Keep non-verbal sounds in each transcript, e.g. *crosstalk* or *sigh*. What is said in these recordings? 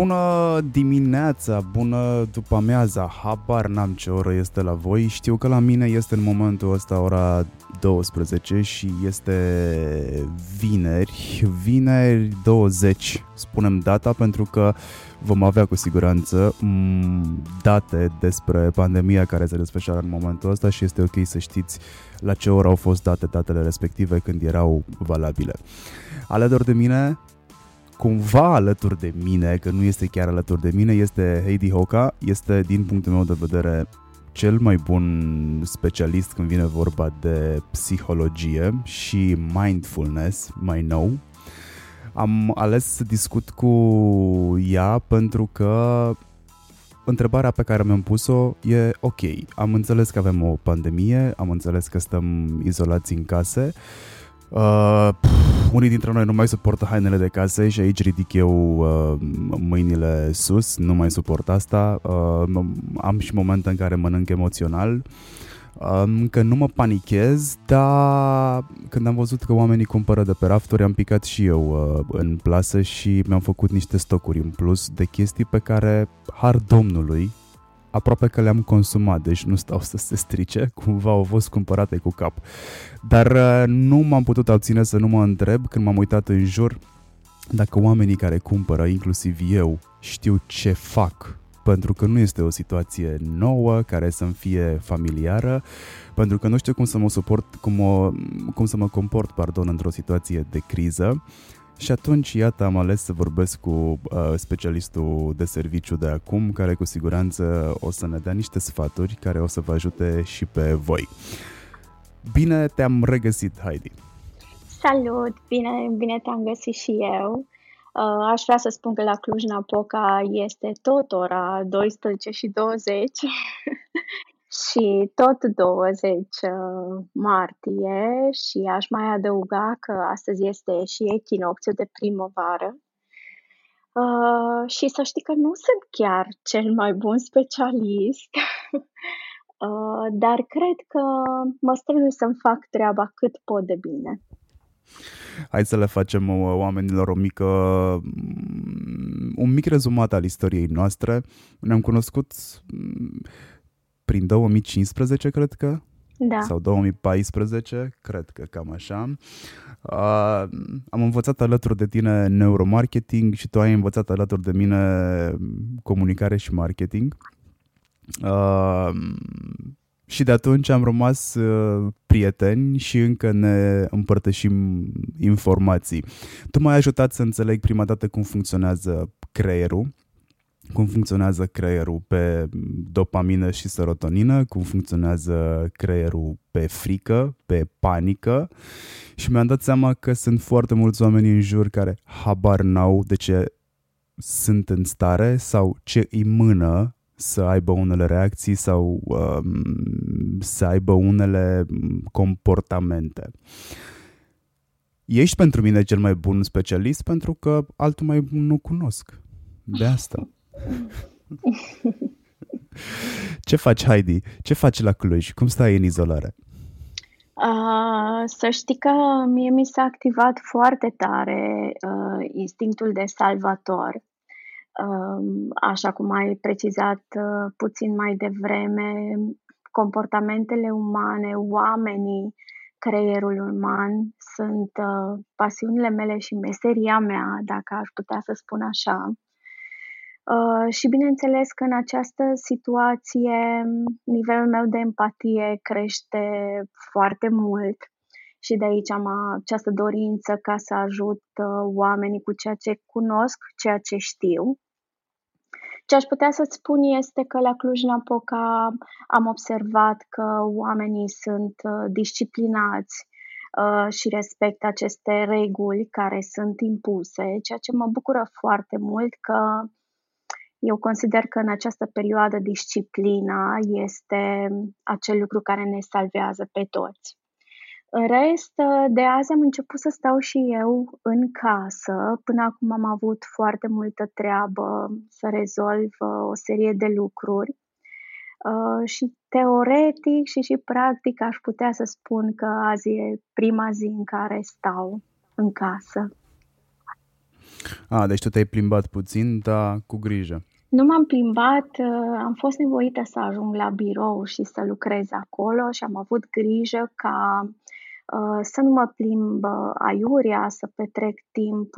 Bună dimineața, bună după amiaza, habar n-am ce oră este la voi, știu că la mine este în momentul ăsta ora 12 și este vineri, vineri 20, spunem data pentru că vom avea cu siguranță mm, date despre pandemia care se desfășoară în momentul ăsta și este ok să știți la ce oră au fost date datele respective când erau valabile. Alături de mine cumva alături de mine, că nu este chiar alături de mine, este Heidi Hoca, este din punctul meu de vedere cel mai bun specialist când vine vorba de psihologie și mindfulness mai nou. Am ales să discut cu ea pentru că întrebarea pe care mi-am pus-o e ok, am înțeles că avem o pandemie, am înțeles că stăm izolați în case, Uh, pf, unii dintre noi nu mai suportă hainele de casă și aici ridic eu uh, mâinile sus, nu mai suport asta. Uh, am și momente în care mănânc emoțional. Um, că nu mă panichez, dar când am văzut că oamenii cumpără de pe rafturi, am picat și eu uh, în plasă și mi-am făcut niște stocuri în plus de chestii pe care, har domnului, aproape că le-am consumat, deci nu stau să se strice, *laughs* cumva au fost cumpărate cu cap. Dar uh, nu m-am putut abține să nu mă întreb când m-am uitat în jur dacă oamenii care cumpără, inclusiv eu, știu ce fac pentru că nu este o situație nouă care să-mi fie familiară, pentru că nu știu cum să mă suport, cum, o, cum să mă comport, pardon, într-o situație de criză și atunci, iată, am ales să vorbesc cu uh, specialistul de serviciu de acum, care cu siguranță o să ne dea niște sfaturi care o să vă ajute și pe voi. Bine te-am regăsit, Heidi! Salut! Bine, bine te-am găsit și eu! Uh, aș vrea să spun că la Cluj-Napoca este tot ora 12 și 20 *laughs* și tot 20 uh, martie și aș mai adăuga că astăzi este și echinocțiul de primăvară. Uh, și să știi că nu sunt chiar cel mai bun specialist, *laughs* uh, dar cred că mă strădui să-mi fac treaba cât pot de bine. Hai să le facem uh, oamenilor o mică, mm, un mic rezumat al istoriei noastre. Ne-am cunoscut mm, prin 2015, cred că. Da. Sau 2014, cred că cam așa. Uh, am învățat alături de tine neuromarketing și tu ai învățat alături de mine comunicare și marketing. Uh, și de atunci am rămas uh, prieteni și încă ne împărtășim informații. Tu m-ai ajutat să înțeleg prima dată cum funcționează creierul cum funcționează creierul pe dopamină și serotonină, cum funcționează creierul pe frică, pe panică și mi-am dat seama că sunt foarte mulți oameni în jur care habar n-au de ce sunt în stare sau ce îi mână să aibă unele reacții sau um, să aibă unele comportamente. Ești pentru mine cel mai bun specialist pentru că altul mai bun nu cunosc. De asta. *laughs* *laughs* Ce faci, Heidi? Ce faci la Cluj? Cum stai în izolare? Uh, să știi că mie mi s-a activat foarte tare uh, instinctul de salvator. Uh, așa cum ai precizat uh, puțin mai devreme, comportamentele umane, oamenii, creierul uman sunt uh, pasiunile mele și meseria mea, dacă aș putea să spun așa. Uh, și bineînțeles că în această situație nivelul meu de empatie crește foarte mult și de aici am această dorință ca să ajut uh, oamenii cu ceea ce cunosc, ceea ce știu. Ce aș putea să-ți spun este că la Cluj-Napoca am observat că oamenii sunt uh, disciplinați și respectă aceste reguli care sunt impuse, ceea ce mă bucură foarte mult că eu consider că în această perioadă disciplina este acel lucru care ne salvează pe toți. În rest, de azi am început să stau și eu în casă. Până acum am avut foarte multă treabă să rezolv uh, o serie de lucruri. Uh, și teoretic și și practic aș putea să spun că azi e prima zi în care stau în casă. A, deci tu te-ai plimbat puțin, dar cu grijă. Nu m-am plimbat, uh, am fost nevoită să ajung la birou și să lucrez acolo și am avut grijă ca uh, să nu mă plimb uh, aiurea, să petrec timp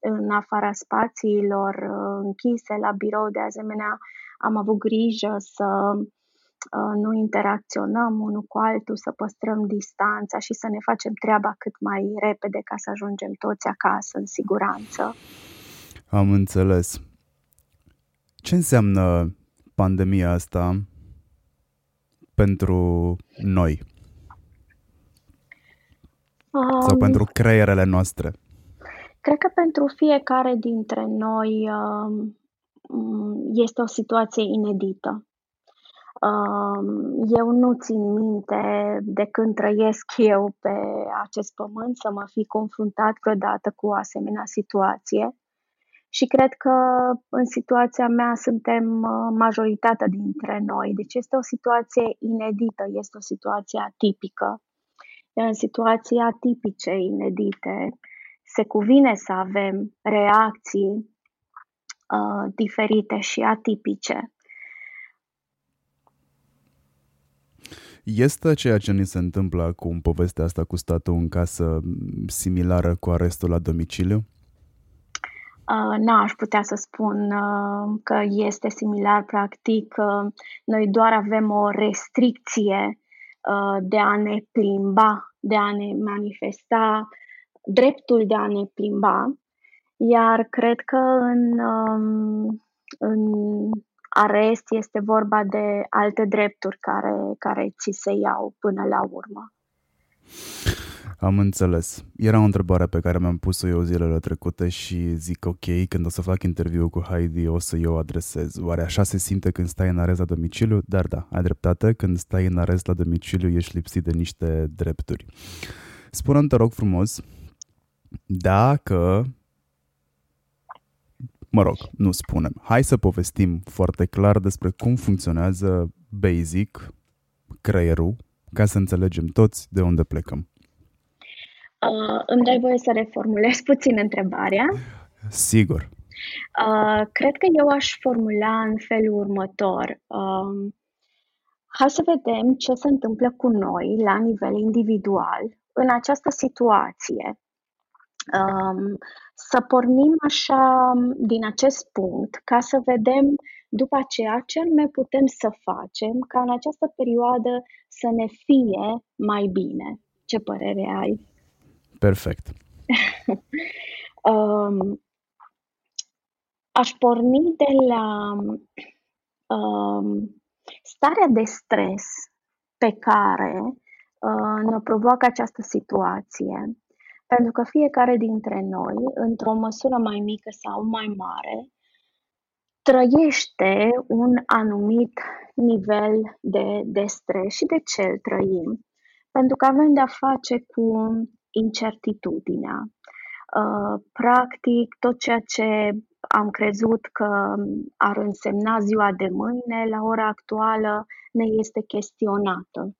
în afara spațiilor închise la birou. De asemenea, am avut grijă să nu interacționăm unul cu altul, să păstrăm distanța și să ne facem treaba cât mai repede ca să ajungem toți acasă în siguranță. Am înțeles. Ce înseamnă pandemia asta pentru noi? Um, Sau pentru creierele noastre? Cred că pentru fiecare dintre noi um, este o situație inedită. Um, eu nu țin minte de când trăiesc eu pe acest pământ să mă fi confruntat vreodată cu o asemenea situație. Și cred că în situația mea suntem uh, majoritatea dintre noi. Deci este o situație inedită, este o situație atipică. în situații atipice, inedite, se cuvine să avem reacții uh, diferite și atipice. Este ceea ce ni se întâmplă acum, povestea asta cu statul în casă, similară cu arestul la domiciliu? Uh, n-aș putea să spun uh, că este similar, practic. Uh, noi doar avem o restricție de a ne plimba, de a ne manifesta dreptul de a ne plimba, iar cred că în, um, în arest este vorba de alte drepturi care, care ți se iau până la urmă. Am înțeles. Era o întrebare pe care mi-am pus-o eu zilele trecute și zic ok, când o să fac interviu cu Heidi o să eu adresez. Oare așa se simte când stai în arest la domiciliu? Dar da, ai dreptate, când stai în arest la domiciliu ești lipsit de niște drepturi. Spune-mi, te rog frumos, dacă mă rog, nu spunem. Hai să povestim foarte clar despre cum funcționează basic creierul ca să înțelegem toți de unde plecăm. Uh, îmi dai voie să reformulez *laughs* puțin întrebarea? Sigur. Uh, cred că eu aș formula în felul următor. Uh, hai să vedem ce se întâmplă cu noi la nivel individual în această situație. Um, să pornim așa din acest punct ca să vedem după aceea ce anume putem să facem ca în această perioadă să ne fie mai bine. Ce părere ai? Perfect. *laughs* um, aș porni de la um, starea de stres pe care uh, ne provoacă această situație, pentru că fiecare dintre noi, într-o măsură mai mică sau mai mare, trăiește un anumit nivel de, de stres și de ce îl trăim. Pentru că avem de-a face cu incertitudinea. Uh, practic, tot ceea ce am crezut că ar însemna ziua de mâine, la ora actuală ne este chestionată.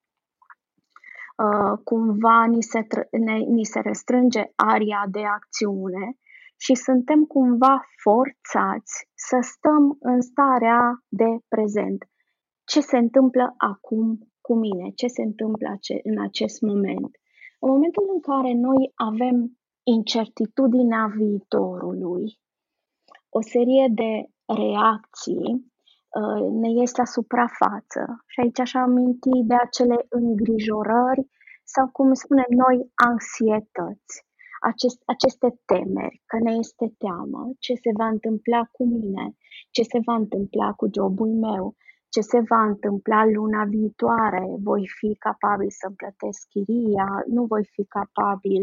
Uh, cumva ni se, ne, ni se restrânge aria de acțiune și suntem cumva forțați să stăm în starea de prezent. Ce se întâmplă acum cu mine? Ce se întâmplă în acest moment? În momentul în care noi avem incertitudinea viitorului, o serie de reacții uh, ne ies la suprafață. Și aici aș aminti de acele îngrijorări sau, cum spunem noi, anxietăți, acest, aceste temeri, că ne este teamă, ce se va întâmpla cu mine, ce se va întâmpla cu jobul meu, ce se va întâmpla luna viitoare, voi fi capabil să-mi plătesc chiria, nu voi fi capabil,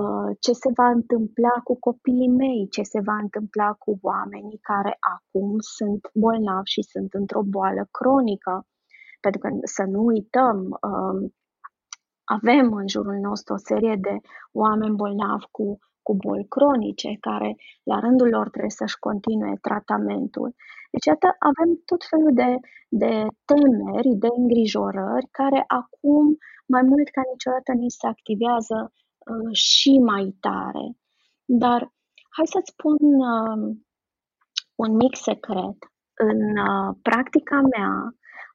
uh, ce se va întâmpla cu copiii mei, ce se va întâmpla cu oamenii care acum sunt bolnavi și sunt într-o boală cronică. Pentru că să nu uităm, um, avem în jurul nostru o serie de oameni bolnavi cu cu boli cronice, care la rândul lor trebuie să-și continue tratamentul. Deci, iată, avem tot felul de, de temeri, de îngrijorări, care acum, mai mult ca niciodată, ni se activează uh, și mai tare. Dar Hai să-ți spun uh, un mic secret. În uh, practica mea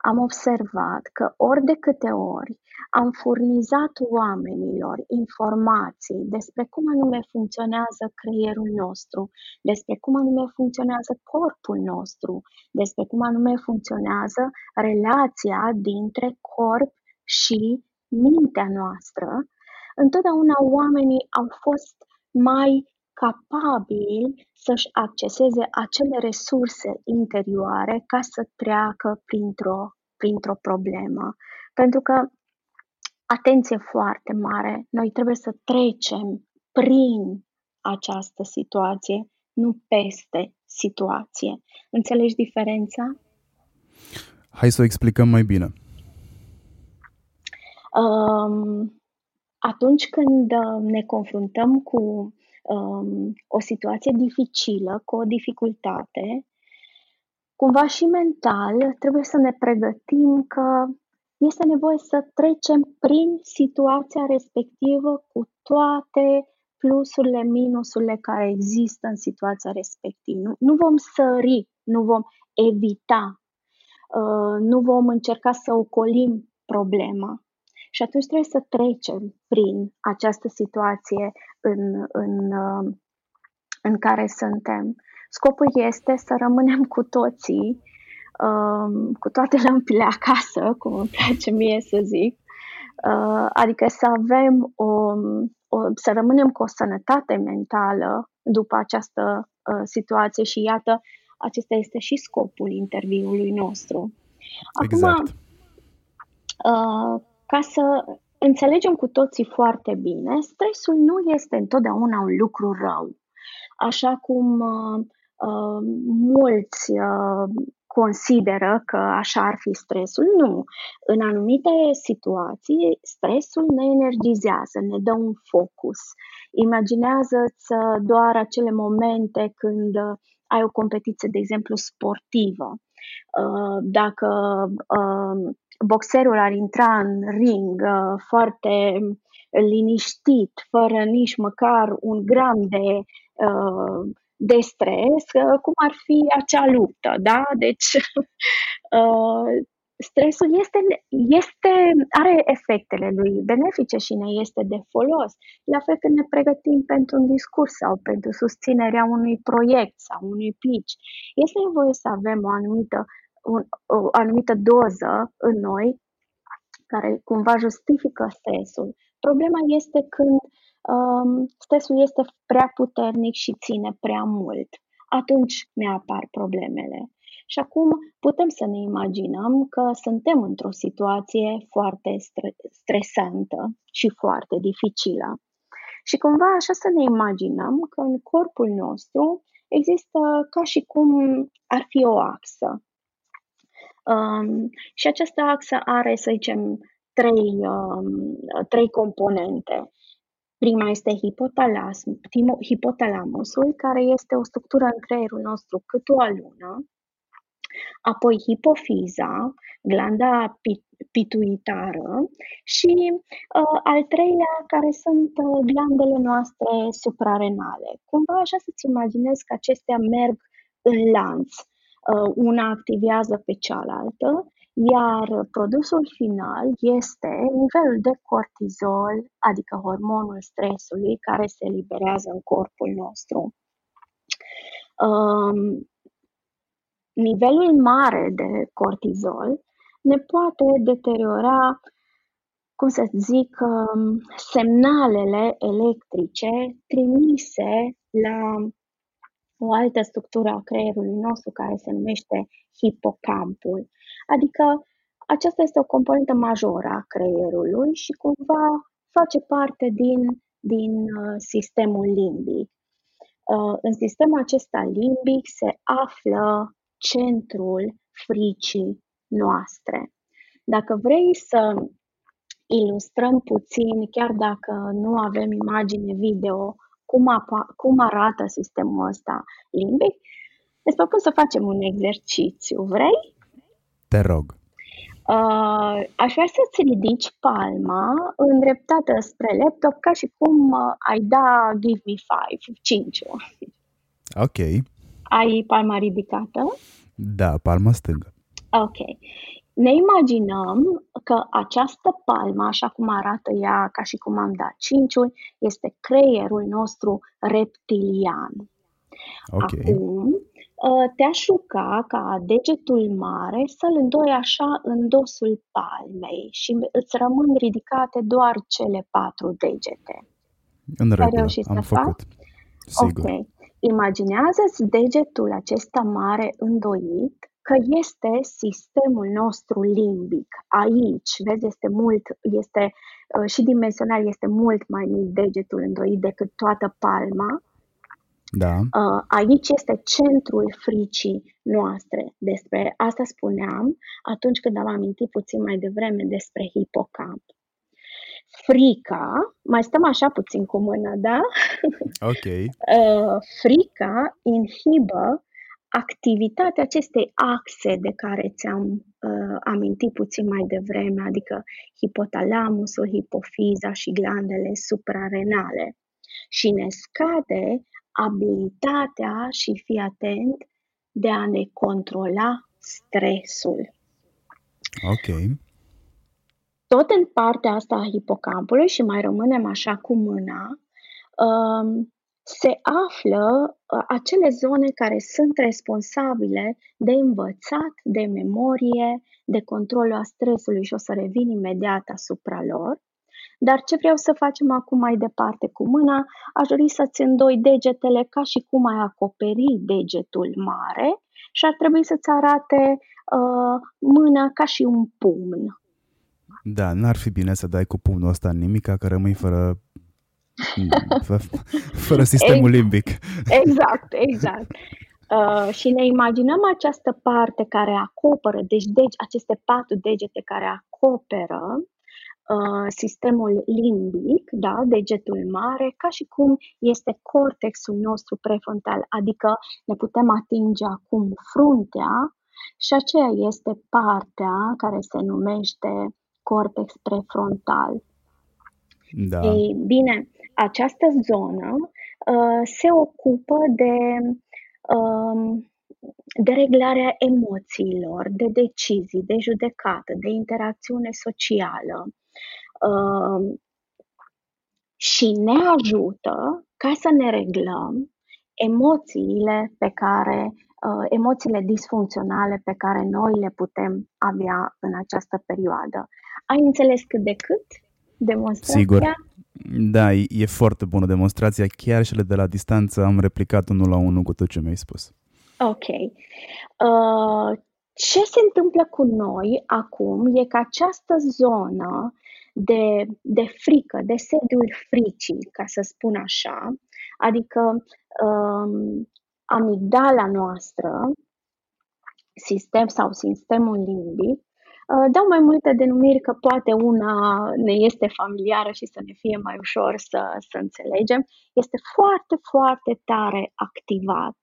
am observat că ori de câte ori am furnizat oamenilor informații despre cum anume funcționează creierul nostru, despre cum anume funcționează corpul nostru, despre cum anume funcționează relația dintre corp și mintea noastră, întotdeauna oamenii au fost mai capabili să-și acceseze acele resurse interioare ca să treacă printr-o, printr-o problemă. Pentru că, atenție foarte mare, noi trebuie să trecem prin această situație, nu peste situație. Înțelegi diferența? Hai să o explicăm mai bine. Um, atunci când ne confruntăm cu um, o situație dificilă, cu o dificultate, cumva și mental trebuie să ne pregătim că este nevoie să trecem prin situația respectivă cu toate plusurile, minusurile care există în situația respectivă. Nu vom sări, nu vom evita, uh, nu vom încerca să ocolim problema. Și atunci trebuie să trecem prin această situație în, în, uh, în care suntem. Scopul este să rămânem cu toții, um, cu toate *laughs* lămpile acasă, cum îmi place mie să zic, uh, adică să avem o, o, să rămânem cu o sănătate mentală după această uh, situație și iată, acesta este și scopul interviului nostru. Acum, exact. ca să înțelegem cu toții foarte bine, stresul nu este întotdeauna un lucru rău. Așa cum uh, uh, mulți uh, consideră că așa ar fi stresul. Nu. În anumite situații, stresul ne energizează, ne dă un focus. Imaginează-ți uh, doar acele momente când uh, ai o competiție, de exemplu, sportivă. Uh, dacă boxerul ar intra în ring uh, foarte liniștit, fără nici măcar un gram de, uh, de stres, uh, cum ar fi acea luptă, da? Deci, *laughs* stresul este, este, are efectele lui benefice și ne este de folos. La fel când ne pregătim pentru un discurs sau pentru susținerea unui proiect sau unui pitch, este nevoie să avem o anumită un, o anumită doză în noi care cumva justifică stresul. Problema este când um, stresul este prea puternic și ține prea mult. Atunci ne apar problemele. Și acum putem să ne imaginăm că suntem într-o situație foarte stresantă și foarte dificilă. Și cumva așa să ne imaginăm că în corpul nostru există ca și cum ar fi o axă. Um, și această axă are, să zicem, trei, um, trei componente. Prima este hipotalamus, hipotalamusul, care este o structură în creierul nostru cât o alună, apoi hipofiza, glanda pituitară și uh, al treilea care sunt uh, glandele noastre suprarenale. Cumva așa să-ți imaginezi că acestea merg în lanț. Uh, una activează pe cealaltă, iar produsul final este nivelul de cortizol, adică hormonul stresului, care se eliberează în corpul nostru. Um, nivelul mare de cortizol ne poate deteriora, cum să zic, um, semnalele electrice trimise la o altă structură a creierului nostru care se numește hipocampul. Adică aceasta este o componentă majoră a creierului și cumva face parte din, din uh, sistemul limbic. Uh, în sistemul acesta limbic se află centrul fricii noastre. Dacă vrei să ilustrăm puțin, chiar dacă nu avem imagine video, cum, apa- cum arată sistemul ăsta limbic, îți propun să facem un exercițiu. Vrei? Te rog. Uh, aș vrea să-ți ridici palma îndreptată spre laptop ca și cum uh, ai da give me five, cinci. Ok. Ai palma ridicată? Da, palma stângă. Ok. Ne imaginăm că această palmă, așa cum arată ea, ca și cum am dat cinciul, este creierul nostru reptilian. Ok. Acum, ă, te-aș ruga ca degetul mare să-l îndoi așa în dosul palmei și îți rămân ridicate doar cele patru degete. În regulă, am făcut. Sigur. Ok. Imaginează-ți degetul acesta mare îndoit că este sistemul nostru limbic. Aici, vezi, este mult, este uh, și dimensional este mult mai mic degetul îndoit decât toată palma. Da. Uh, aici este centrul fricii noastre. Despre asta spuneam atunci când am amintit puțin mai devreme despre hipocamp. Frica, mai stăm așa puțin cu mâna, da? *laughs* Ok. Uh, frica inhibă activitatea acestei axe de care ți-am uh, amintit puțin mai devreme, adică hipotalamusul, hipofiza și glandele suprarenale. Și ne scade abilitatea și fi atent de a ne controla stresul. Ok. Tot în partea asta a hipocampului și mai rămânem așa cu mâna, um, se află uh, acele zone care sunt responsabile de învățat, de memorie, de controlul a stresului și o să revin imediat asupra lor. Dar ce vreau să facem acum mai departe cu mâna, aș dori să-ți îndoi degetele ca și cum ai acoperi degetul mare și ar trebui să-ți arate uh, mâna ca și un pumn. Da, n-ar fi bine să dai cu pumnul ăsta în nimica, că rămâi fără Fără sistemul limbic. Exact, exact. Uh, și ne imaginăm această parte care acoperă, deci, deci aceste patru degete care acoperă uh, sistemul limbic, da, degetul mare, ca și cum este cortexul nostru prefrontal, adică ne putem atinge acum fruntea și aceea este partea care se numește cortex prefrontal. Da. Ei bine, această zonă uh, se ocupă de, uh, de reglarea emoțiilor, de decizii, de judecată, de interacțiune socială uh, și ne ajută ca să ne reglăm emoțiile pe care uh, emoțiile disfuncționale pe care noi le putem avea în această perioadă. Ai înțeles cât de cât demonstrația? Sigur. Da, e foarte bună demonstrația. Chiar și de la distanță am replicat unul la unul cu tot ce mi-ai spus. Ok. Uh, ce se întâmplă cu noi acum e că această zonă de, de frică, de sediul fricii, ca să spun așa, adică um, amigdala noastră, sistem sau sistemul limbic, Uh, dau mai multe denumiri că poate una ne este familiară și să ne fie mai ușor să, să înțelegem. Este foarte, foarte tare activat.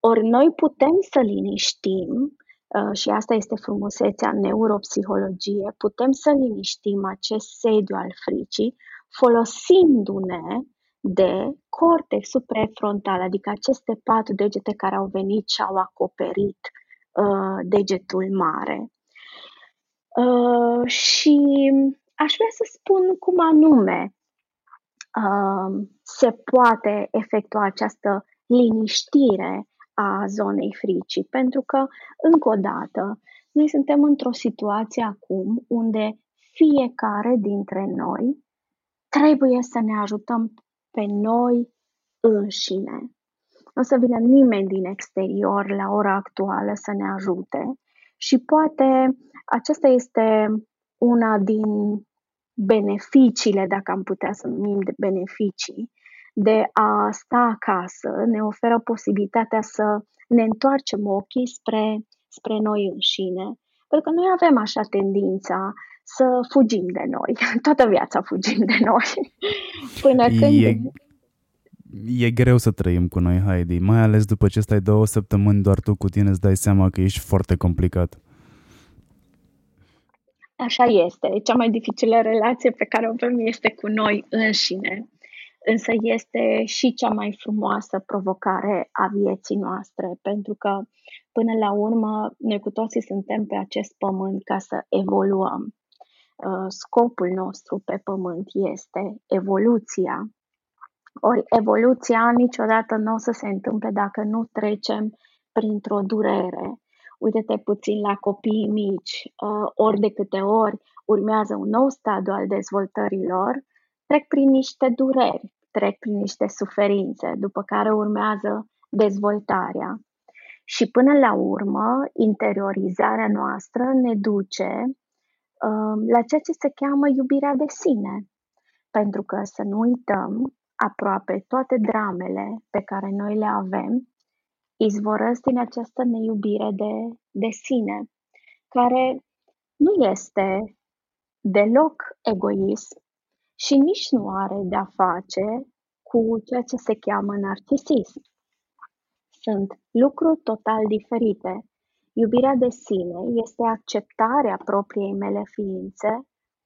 Ori noi putem să liniștim, uh, și asta este frumusețea neuropsihologie, putem să liniștim acest sediu al fricii folosindu-ne de cortexul prefrontal, adică aceste patru degete care au venit și au acoperit uh, degetul mare. Uh, și aș vrea să spun cum anume uh, se poate efectua această liniștire a zonei fricii, pentru că, încă o dată, noi suntem într-o situație acum unde fiecare dintre noi trebuie să ne ajutăm pe noi înșine. Nu o să vină nimeni din exterior la ora actuală să ne ajute și poate acesta este una din beneficiile, dacă am putea să numim de beneficii, de a sta acasă, ne oferă posibilitatea să ne întoarcem ochii spre, spre noi înșine. Pentru că noi avem așa tendința să fugim de noi. *laughs* Toată viața fugim de noi. *laughs* Până când... E, e greu să trăim cu noi, Heidi, mai ales după ce stai două săptămâni doar tu cu tine îți dai seama că ești foarte complicat. Așa este. Cea mai dificilă relație pe care o avem este cu noi înșine, însă este și cea mai frumoasă provocare a vieții noastre, pentru că, până la urmă, noi cu toții suntem pe acest pământ ca să evoluăm. Uh, scopul nostru pe pământ este evoluția. Ori evoluția niciodată nu o să se întâmple dacă nu trecem printr-o durere, uite-te puțin la copiii mici, uh, ori de câte ori urmează un nou stadiu al dezvoltării lor, trec prin niște dureri, trec prin niște suferințe, după care urmează dezvoltarea. Și până la urmă, interiorizarea noastră ne duce uh, la ceea ce se cheamă iubirea de sine. Pentru că să nu uităm, aproape toate dramele pe care noi le avem izvorăsc din această neiubire de, de sine, care nu este deloc egoism și nici nu are de-a face cu ceea ce se cheamă narcisism. Sunt lucruri total diferite. Iubirea de sine este acceptarea propriei mele ființe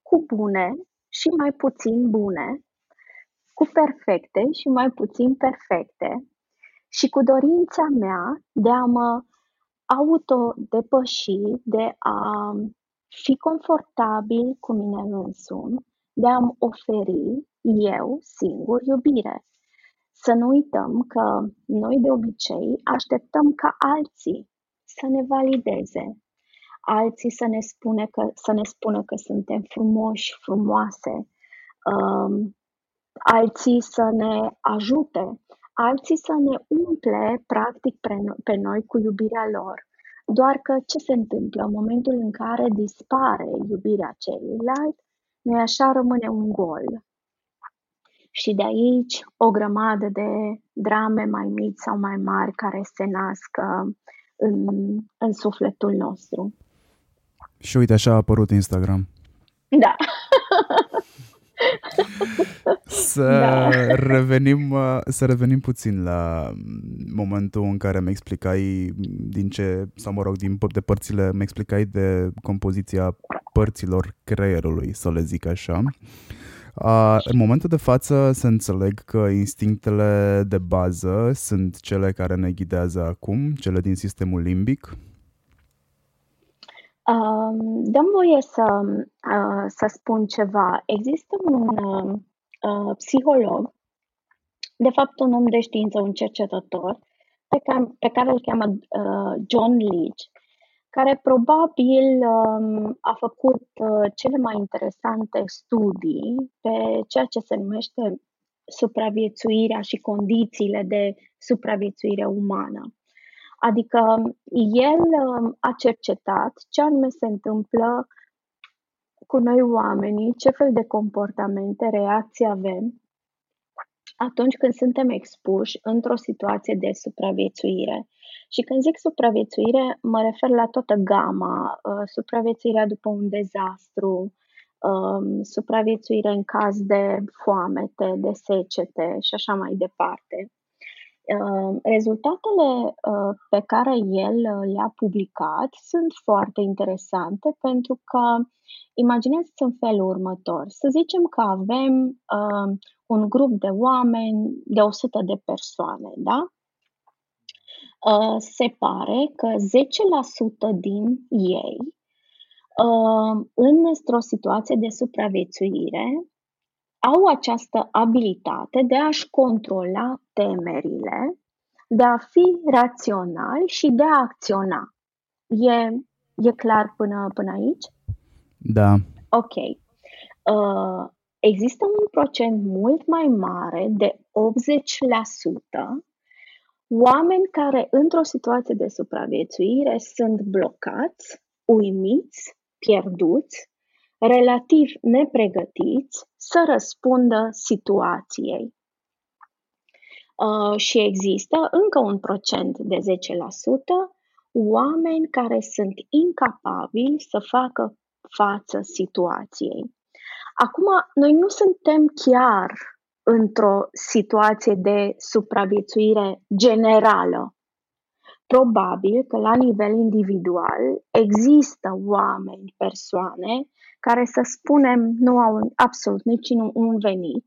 cu bune și mai puțin bune, cu perfecte și mai puțin perfecte, și cu dorința mea de a mă autodepăși, de a fi confortabil cu mine însumi, de a-mi oferi eu singur iubire. Să nu uităm că noi de obicei așteptăm ca alții să ne valideze, alții să ne, spune că, să ne spună că suntem frumoși, frumoase, um, alții să ne ajute, alții să ne umple practic pe noi cu iubirea lor. Doar că ce se întâmplă în momentul în care dispare iubirea celuilalt, noi așa rămâne un gol. Și de aici o grămadă de drame mai mici sau mai mari care se nasc în, în sufletul nostru. Și uite, așa a apărut Instagram. Da. *laughs* să da. revenim uh, să revenim puțin la momentul în care mi explicai din ce, sau mă rog, din de părțile, mi explicai de compoziția părților creierului, să le zic așa. Uh, în momentul de față să înțeleg că instinctele de bază sunt cele care ne ghidează acum, cele din sistemul limbic, dăm voie să, uh, să spun ceva. Există un uh, psiholog, de fapt un om de știință, un cercetător, pe care, pe care îl cheamă uh, John Leach, care probabil um, a făcut cele mai interesante studii pe ceea ce se numește supraviețuirea și condițiile de supraviețuire umană. Adică el um, a cercetat ce anume se întâmplă cu noi oamenii, ce fel de comportamente, reacții avem atunci când suntem expuși într-o situație de supraviețuire. Și când zic supraviețuire, mă refer la toată gama, uh, supraviețuirea după un dezastru, um, supraviețuire în caz de foamete, de secete și așa mai departe. Ehm, rezultatele uh, pe care el uh, le-a publicat sunt foarte interesante pentru că imagineți-ți în felul următor. Să zicem că avem uh, un grup de oameni de 100 de persoane, da? Uh, se pare că 10% din ei uh, într-o situație de supraviețuire au această abilitate de a-și controla temerile, de a fi raționali și de a acționa. E, e clar până, până aici? Da. Ok. Uh, există un procent mult mai mare de 80% oameni care într-o situație de supraviețuire sunt blocați, uimiți, pierduți relativ nepregătiți să răspundă situației. Uh, și există încă un procent de 10% oameni care sunt incapabili să facă față situației. Acum, noi nu suntem chiar într-o situație de supraviețuire generală, Probabil că la nivel individual există oameni, persoane, care să spunem nu au absolut niciun venit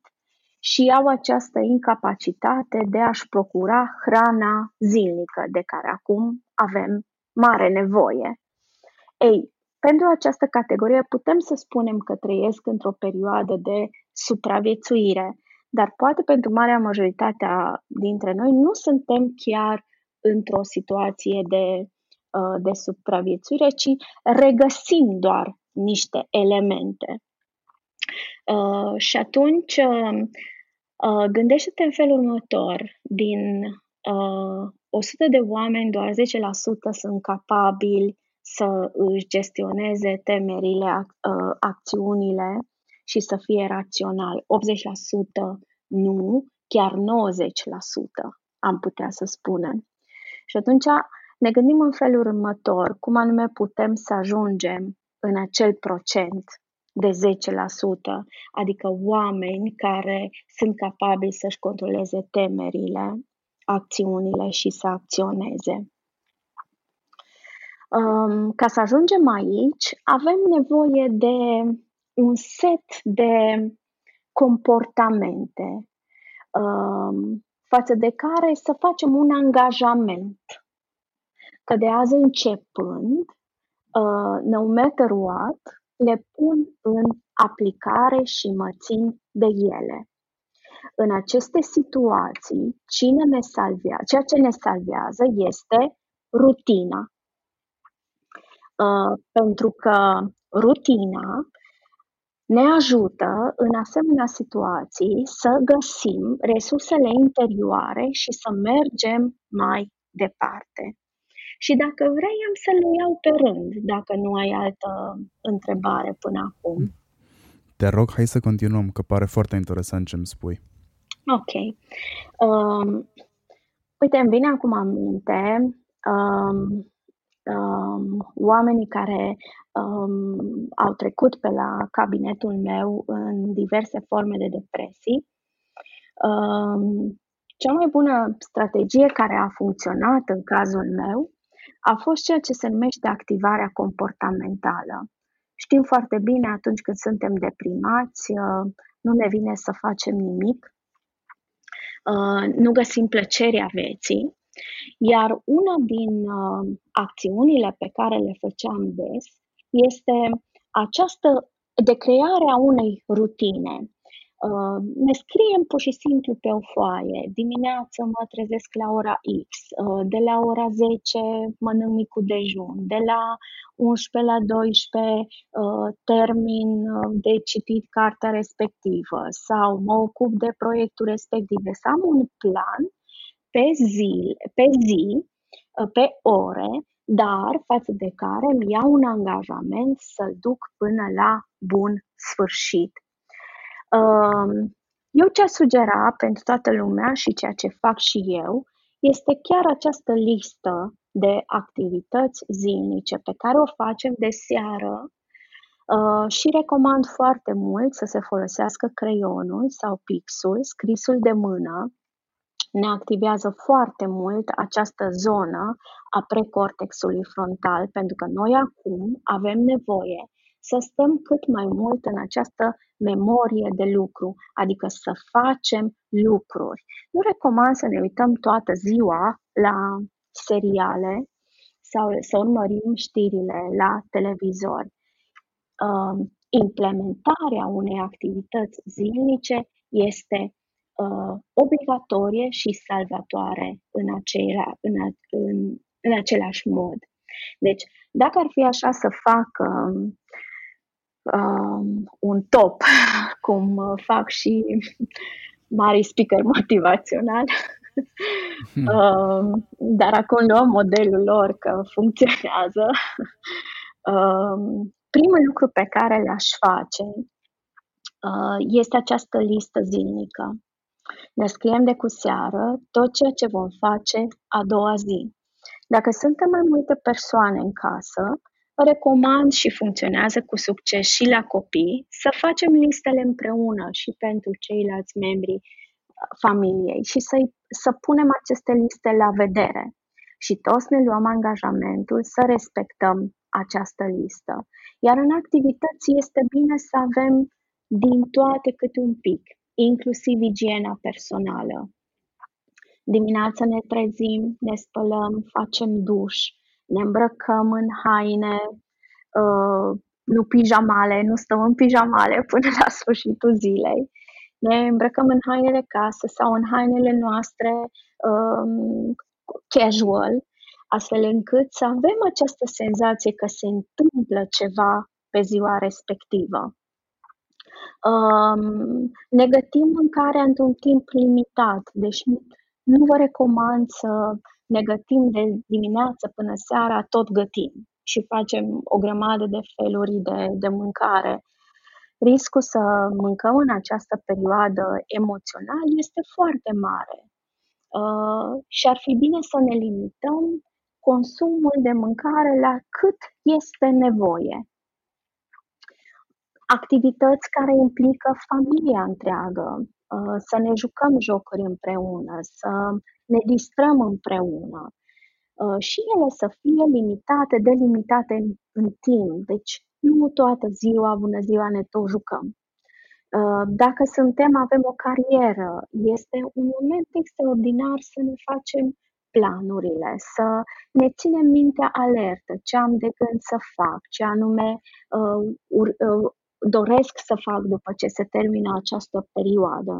și au această incapacitate de a-și procura hrana zilnică de care acum avem mare nevoie. Ei, pentru această categorie putem să spunem că trăiesc într-o perioadă de supraviețuire, dar poate pentru marea majoritate dintre noi nu suntem chiar într-o situație de, uh, de supraviețuire, ci regăsim doar niște elemente. Uh, și atunci, uh, gândește-te în felul următor: din 100 de oameni, doar 10% sunt capabili să își gestioneze temerile, acțiunile și să fie rațional. 80% nu, chiar 90% am putea să spunem. Și atunci ne gândim în felul următor, cum anume putem să ajungem în acel procent de 10%, adică oameni care sunt capabili să-și controleze temerile, acțiunile și să acționeze. Um, ca să ajungem aici, avem nevoie de un set de comportamente um, față de care să facem un angajament. Că de azi începând, uh, no matter what, le pun în aplicare și mă țin de ele. În aceste situații, cine ne salvează, ceea ce ne salvează este rutina. Uh, pentru că rutina ne ajută în asemenea situații să găsim resursele interioare și să mergem mai departe. Și dacă vrei, am să le iau pe rând, dacă nu ai altă întrebare până acum. Te rog, hai să continuăm, că pare foarte interesant ce îmi spui. Ok. Um, uite, îmi vine acum aminte um, um, oamenii care um, au trecut pe la cabinetul meu în diverse forme de depresii. Um, cea mai bună strategie care a funcționat în cazul meu a fost ceea ce se numește activarea comportamentală. Știm foarte bine atunci când suntem deprimați, uh, nu ne vine să facem nimic, uh, nu găsim plăcerea vieții iar una din uh, acțiunile pe care le făceam des este această de crearea unei rutine. Uh, ne scriem pur și simplu pe o foaie. Dimineața mă trezesc la ora X, uh, de la ora 10 mănânc micul dejun, de la 11 la 12 uh, termin uh, de citit cartea respectivă sau mă ocup de proiectul respectiv. Să am un plan pe zi, pe, zi, ă, pe ore, dar față de care îmi iau un angajament să-l duc până la bun sfârșit. Eu ce sugera pentru toată lumea și ceea ce fac și eu este chiar această listă de activități zilnice pe care o facem de seară Uh, și recomand foarte mult să se folosească creionul sau pixul, scrisul de mână, ne activează foarte mult această zonă a precortexului frontal, pentru că noi acum avem nevoie să stăm cât mai mult în această memorie de lucru, adică să facem lucruri. Nu recomand să ne uităm toată ziua la seriale sau să urmărim știrile la televizor. Uh, implementarea unei activități zilnice este uh, obligatorie și salvatoare în, acela, în, în, în același mod. Deci, dacă ar fi așa să fac um, um, un top, *laughs* cum fac și mari speaker motivațional, hmm. um, dar acum luăm modelul lor că funcționează, *laughs* um, primul lucru pe care le-aș face uh, este această listă zilnică. Ne scriem de cu seară tot ceea ce vom face a doua zi. Dacă suntem mai multe persoane în casă, recomand și funcționează cu succes și la copii să facem listele împreună și pentru ceilalți membri uh, familiei și să, să punem aceste liste la vedere și toți ne luăm angajamentul să respectăm această listă. Iar în activități este bine să avem din toate câte un pic, inclusiv igiena personală. Dimineața ne trezim, ne spălăm, facem duș, ne îmbrăcăm în haine, uh, nu pijamale, nu stăm în pijamale până la sfârșitul zilei. Ne îmbrăcăm în hainele casă sau în hainele noastre um, casual, astfel încât să avem această senzație că se întâmplă ceva pe ziua respectivă. Um, ne gătim mâncarea într-un timp limitat, deși nu vă recomand să ne gătim de dimineață până seara, tot gătim și facem o grămadă de feluri de, de mâncare. Riscul să mâncăm în această perioadă emoțional este foarte mare uh, și ar fi bine să ne limităm consumul de mâncare la cât este nevoie. Activități care implică familia întreagă, uh, să ne jucăm jocuri împreună, să ne distrăm împreună, Uh, și ele să fie limitate, delimitate în, în timp. Deci nu toată ziua, bună ziua, ne tot jucăm. Uh, dacă suntem, avem o carieră, este un moment extraordinar să ne facem planurile, să ne ținem mintea alertă, ce am de gând să fac, ce anume uh, uh, doresc să fac după ce se termină această perioadă.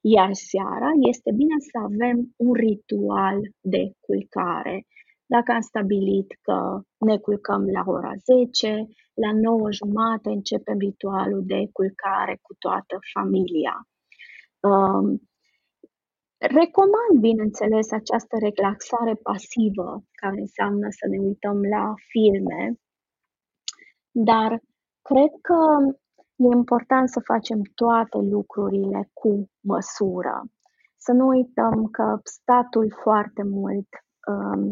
Iar seara este bine să avem un ritual de culcare. Dacă am stabilit că ne culcăm la ora 10, la 9 jumate începem ritualul de culcare cu toată familia. Um, recomand, bineînțeles, această relaxare pasivă, care înseamnă să ne uităm la filme, dar cred că E important să facem toate lucrurile cu măsură. Să nu uităm că statul foarte mult um,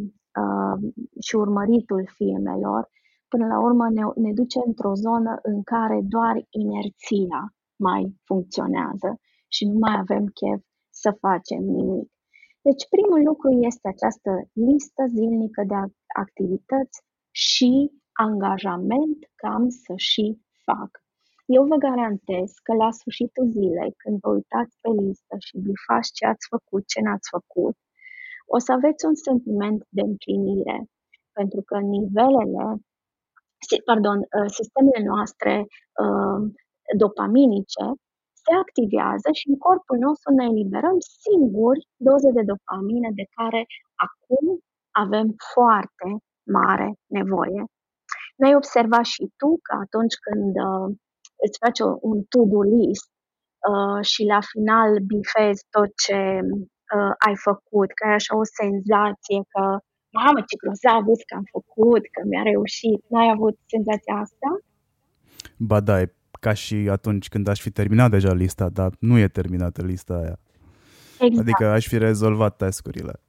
um, și urmăritul filmelor, până la urmă ne, ne duce într-o zonă în care doar inerția mai funcționează și nu mai avem chef să facem nimic. Deci primul lucru este această listă zilnică de activități și angajament că am să și fac. Eu vă garantez că la sfârșitul zilei, când vă uitați pe listă și bifați ce ați făcut, ce n-ați făcut, o să aveți un sentiment de împlinire, pentru că nivelele, pardon, ă, sistemele noastre uh, dopaminice se activează și în corpul nostru ne eliberăm singuri doze de dopamină de care acum avem foarte mare nevoie. Ne-ai observat și tu că atunci când uh, îți faci un to-do list uh, și la final bifezi tot ce uh, ai făcut, că ai așa o senzație că mamă, ce grozav că am făcut, că mi-a reușit. N-ai avut senzația asta? Ba da, e ca și atunci când aș fi terminat deja lista, dar nu e terminată lista aia. Exact. Adică aș fi rezolvat tascurile.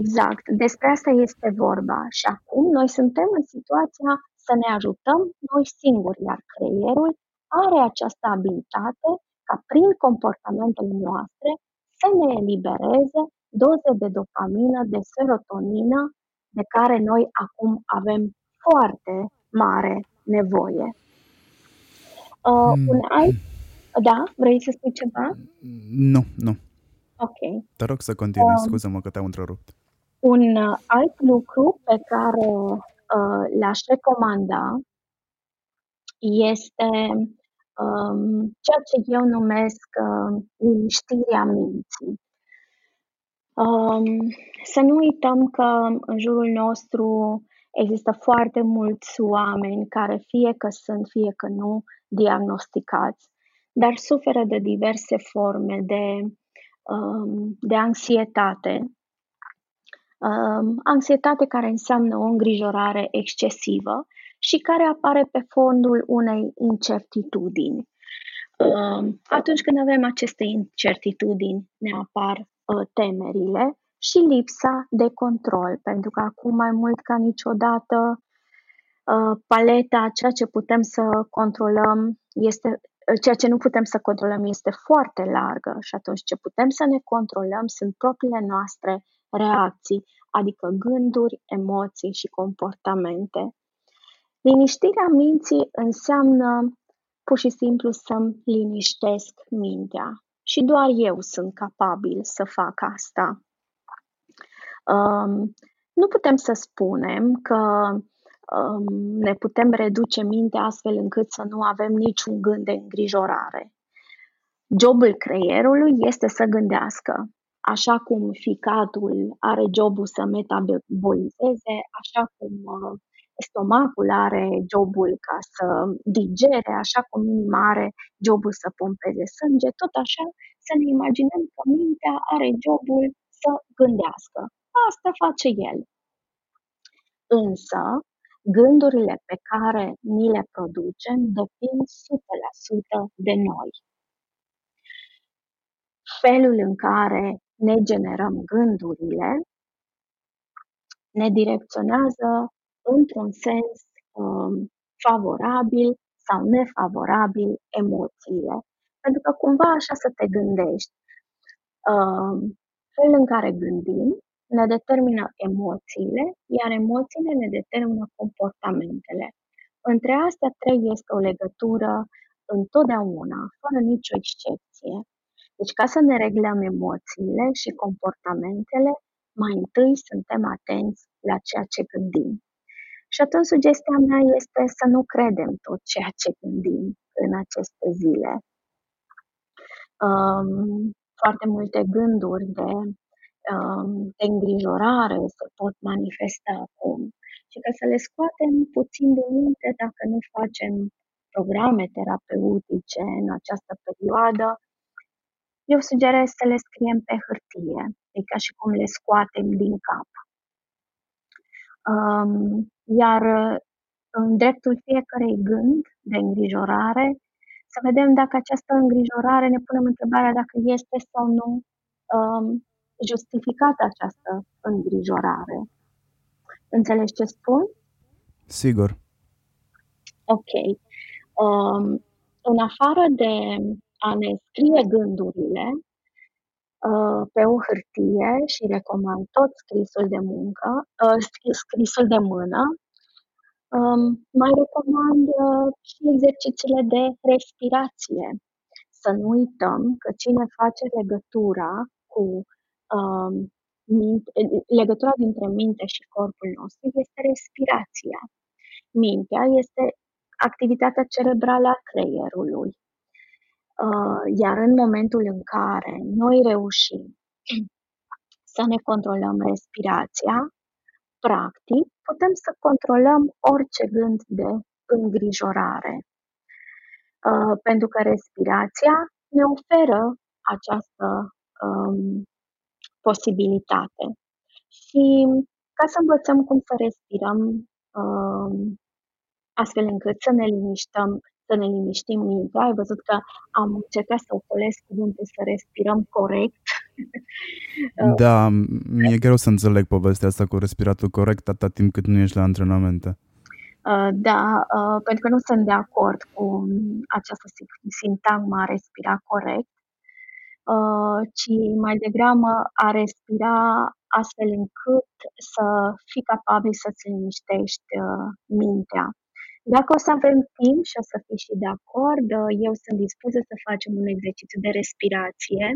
Exact, despre asta este vorba. Și acum noi suntem în situația să ne ajutăm noi singuri, iar creierul are această abilitate ca prin comportamentele noastre să ne elibereze doze de dopamină, de serotonină, de care noi acum avem foarte mare nevoie. Uh, mm. Un alt... Da? Vrei să spui ceva? Nu, nu. Ok. Te rog să continui, uh, scuză-mă că te-am întrerupt. Un uh, alt lucru pe care uh, l-aș recomanda este um, ceea ce eu numesc uh, liniștirea minții. Um, să nu uităm că în jurul nostru există foarte mulți oameni care fie că sunt, fie că nu diagnosticați, dar suferă de diverse forme de, um, de anxietate. Um, anxietate care înseamnă o îngrijorare excesivă și care apare pe fondul unei incertitudini. Um, atunci când avem aceste incertitudini, ne apar uh, temerile și lipsa de control, pentru că acum mai mult ca niciodată uh, paleta, ceea ce putem să controlăm este uh, ceea ce nu putem să controlăm este foarte largă și atunci ce putem să ne controlăm sunt propriile noastre reacții adică gânduri, emoții și comportamente. Liniștirea minții înseamnă pur și simplu să-mi liniștesc mintea și doar eu sunt capabil să fac asta. Um, nu putem să spunem că um, ne putem reduce mintea astfel încât să nu avem niciun gând de îngrijorare. Jobul creierului este să gândească. Așa cum ficatul are jobul să metabolizeze, așa cum uh, stomacul are jobul ca să digere, așa cum inima are jobul să pompeze sânge, tot așa să ne imaginăm că mintea are jobul să gândească. Asta face el. Însă, gândurile pe care ni le producem depind 100% de noi. Felul în care ne generăm gândurile ne direcționează într-un sens um, favorabil sau nefavorabil emoțiile. Pentru că cumva așa să te gândești. Um, felul în care gândim ne determină emoțiile, iar emoțiile ne determină comportamentele. Între astea trei este o legătură întotdeauna, fără nicio excepție. Deci ca să ne reglăm emoțiile și comportamentele, mai întâi suntem atenți la ceea ce gândim. Și atunci sugestia mea este să nu credem tot ceea ce gândim în aceste zile. Um, foarte multe gânduri de, um, de îngrijorare se pot manifesta acum și ca să le scoatem puțin de minte dacă nu facem programe terapeutice în această perioadă, eu sugerez să le scriem pe hârtie, e ca și cum le scoatem din cap. Um, iar în dreptul fiecărei gând de îngrijorare, să vedem dacă această îngrijorare ne punem întrebarea dacă este sau nu um, justificată această îngrijorare. Înțelegi ce spun? Sigur. Ok. Um, în afară de a ne scrie gândurile uh, pe o hârtie și recomand tot scrisul de muncă, uh, scrisul de mână, um, mai recomand uh, și exercițiile de respirație. Să nu uităm că cine face legătura cu um, minte, legătura dintre minte și corpul nostru este respirația. Mintea este activitatea cerebrală a creierului. Uh, iar în momentul în care noi reușim *clears throat* să ne controlăm respirația, practic putem să controlăm orice gând de îngrijorare. Uh, pentru că respirația ne oferă această um, posibilitate. Și ca să învățăm cum să respirăm um, astfel încât să ne liniștăm să ne liniștim mintea. Ai văzut că am încercat să ocolesc cuvântul să respirăm corect. *laughs* Da, mi-e greu să înțeleg povestea asta cu respiratul corect atâta timp cât nu ești la antrenamente. Uh, da, uh, pentru că nu sunt de acord cu această sintagmă a respira corect, uh, ci mai degrabă a respira astfel încât să fii capabil să-ți liniștești mintea. Dacă o să avem timp și o să fii și de acord, uh, eu sunt dispusă să facem un exercițiu de respirație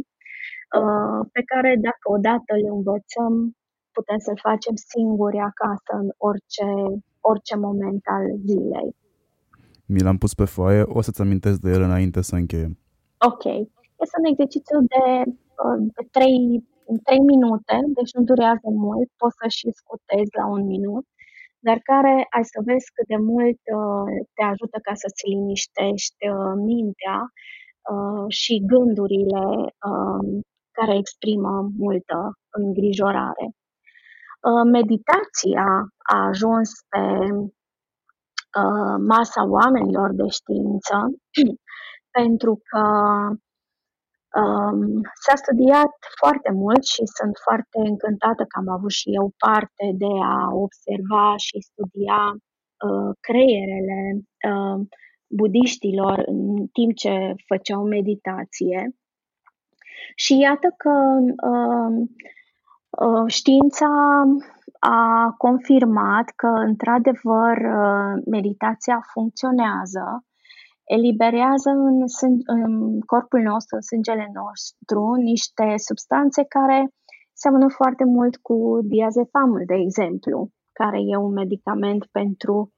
uh, pe care dacă odată le învățăm, putem să-l facem singuri acasă în orice, orice moment al zilei. Mi l-am pus pe foaie, o să-ți amintesc de el înainte să încheiem. Ok. Este un exercițiu de, uh, de 3, 3 minute, deci nu durează mult, poți să și scutezi la un minut dar care ai să vezi cât de mult uh, te ajută ca să-ți liniștești uh, mintea uh, și gândurile um, care exprimă multă îngrijorare. Meditația a ajuns pe masa oamenilor de știință *clears throat* pentru că Um, s-a studiat foarte mult și sunt foarte încântată că am avut și eu parte de a observa și studia uh, creierele uh, budiștilor în timp ce făceau meditație. Și iată că uh, Uh, știința a confirmat că, într-adevăr, uh, meditația funcționează, eliberează în, în corpul nostru, în sângele nostru, niște substanțe care seamănă foarte mult cu diazepamul, de exemplu, care e un medicament pentru,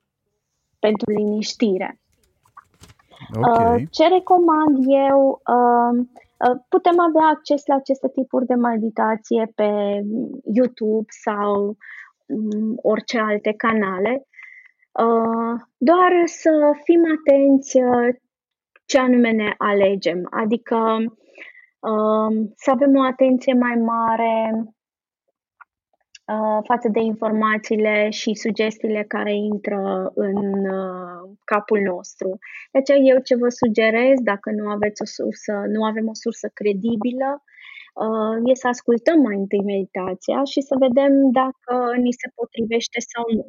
pentru liniștire. Okay. Uh, ce recomand eu? Uh, putem avea acces la aceste tipuri de meditație pe YouTube sau um, orice alte canale. Uh, doar să fim atenți ce anume ne alegem, adică um, să avem o atenție mai mare Uh, față de informațiile și sugestiile care intră în uh, capul nostru. De aceea eu ce vă sugerez, dacă nu aveți o sursă, nu avem o sursă credibilă, uh, e să ascultăm mai întâi meditația și să vedem dacă ni se potrivește sau nu.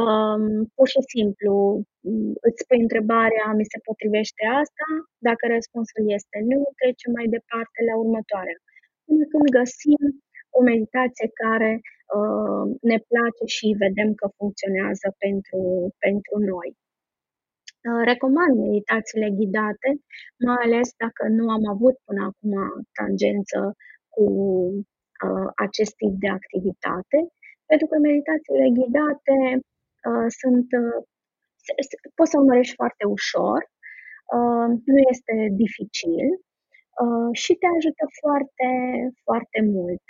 Um, pur și simplu îți pui întrebarea, mi se potrivește asta? Dacă răspunsul este nu, trecem mai departe la următoarea. Până când găsim o meditație care uh, ne place și vedem că funcționează pentru, pentru noi. Uh, recomand meditațiile ghidate, mai ales dacă nu am avut până acum tangență cu uh, acest tip de activitate, pentru că meditațiile ghidate uh, sunt uh, poți să urmărești foarte ușor, uh, nu este dificil uh, și te ajută foarte, foarte mult.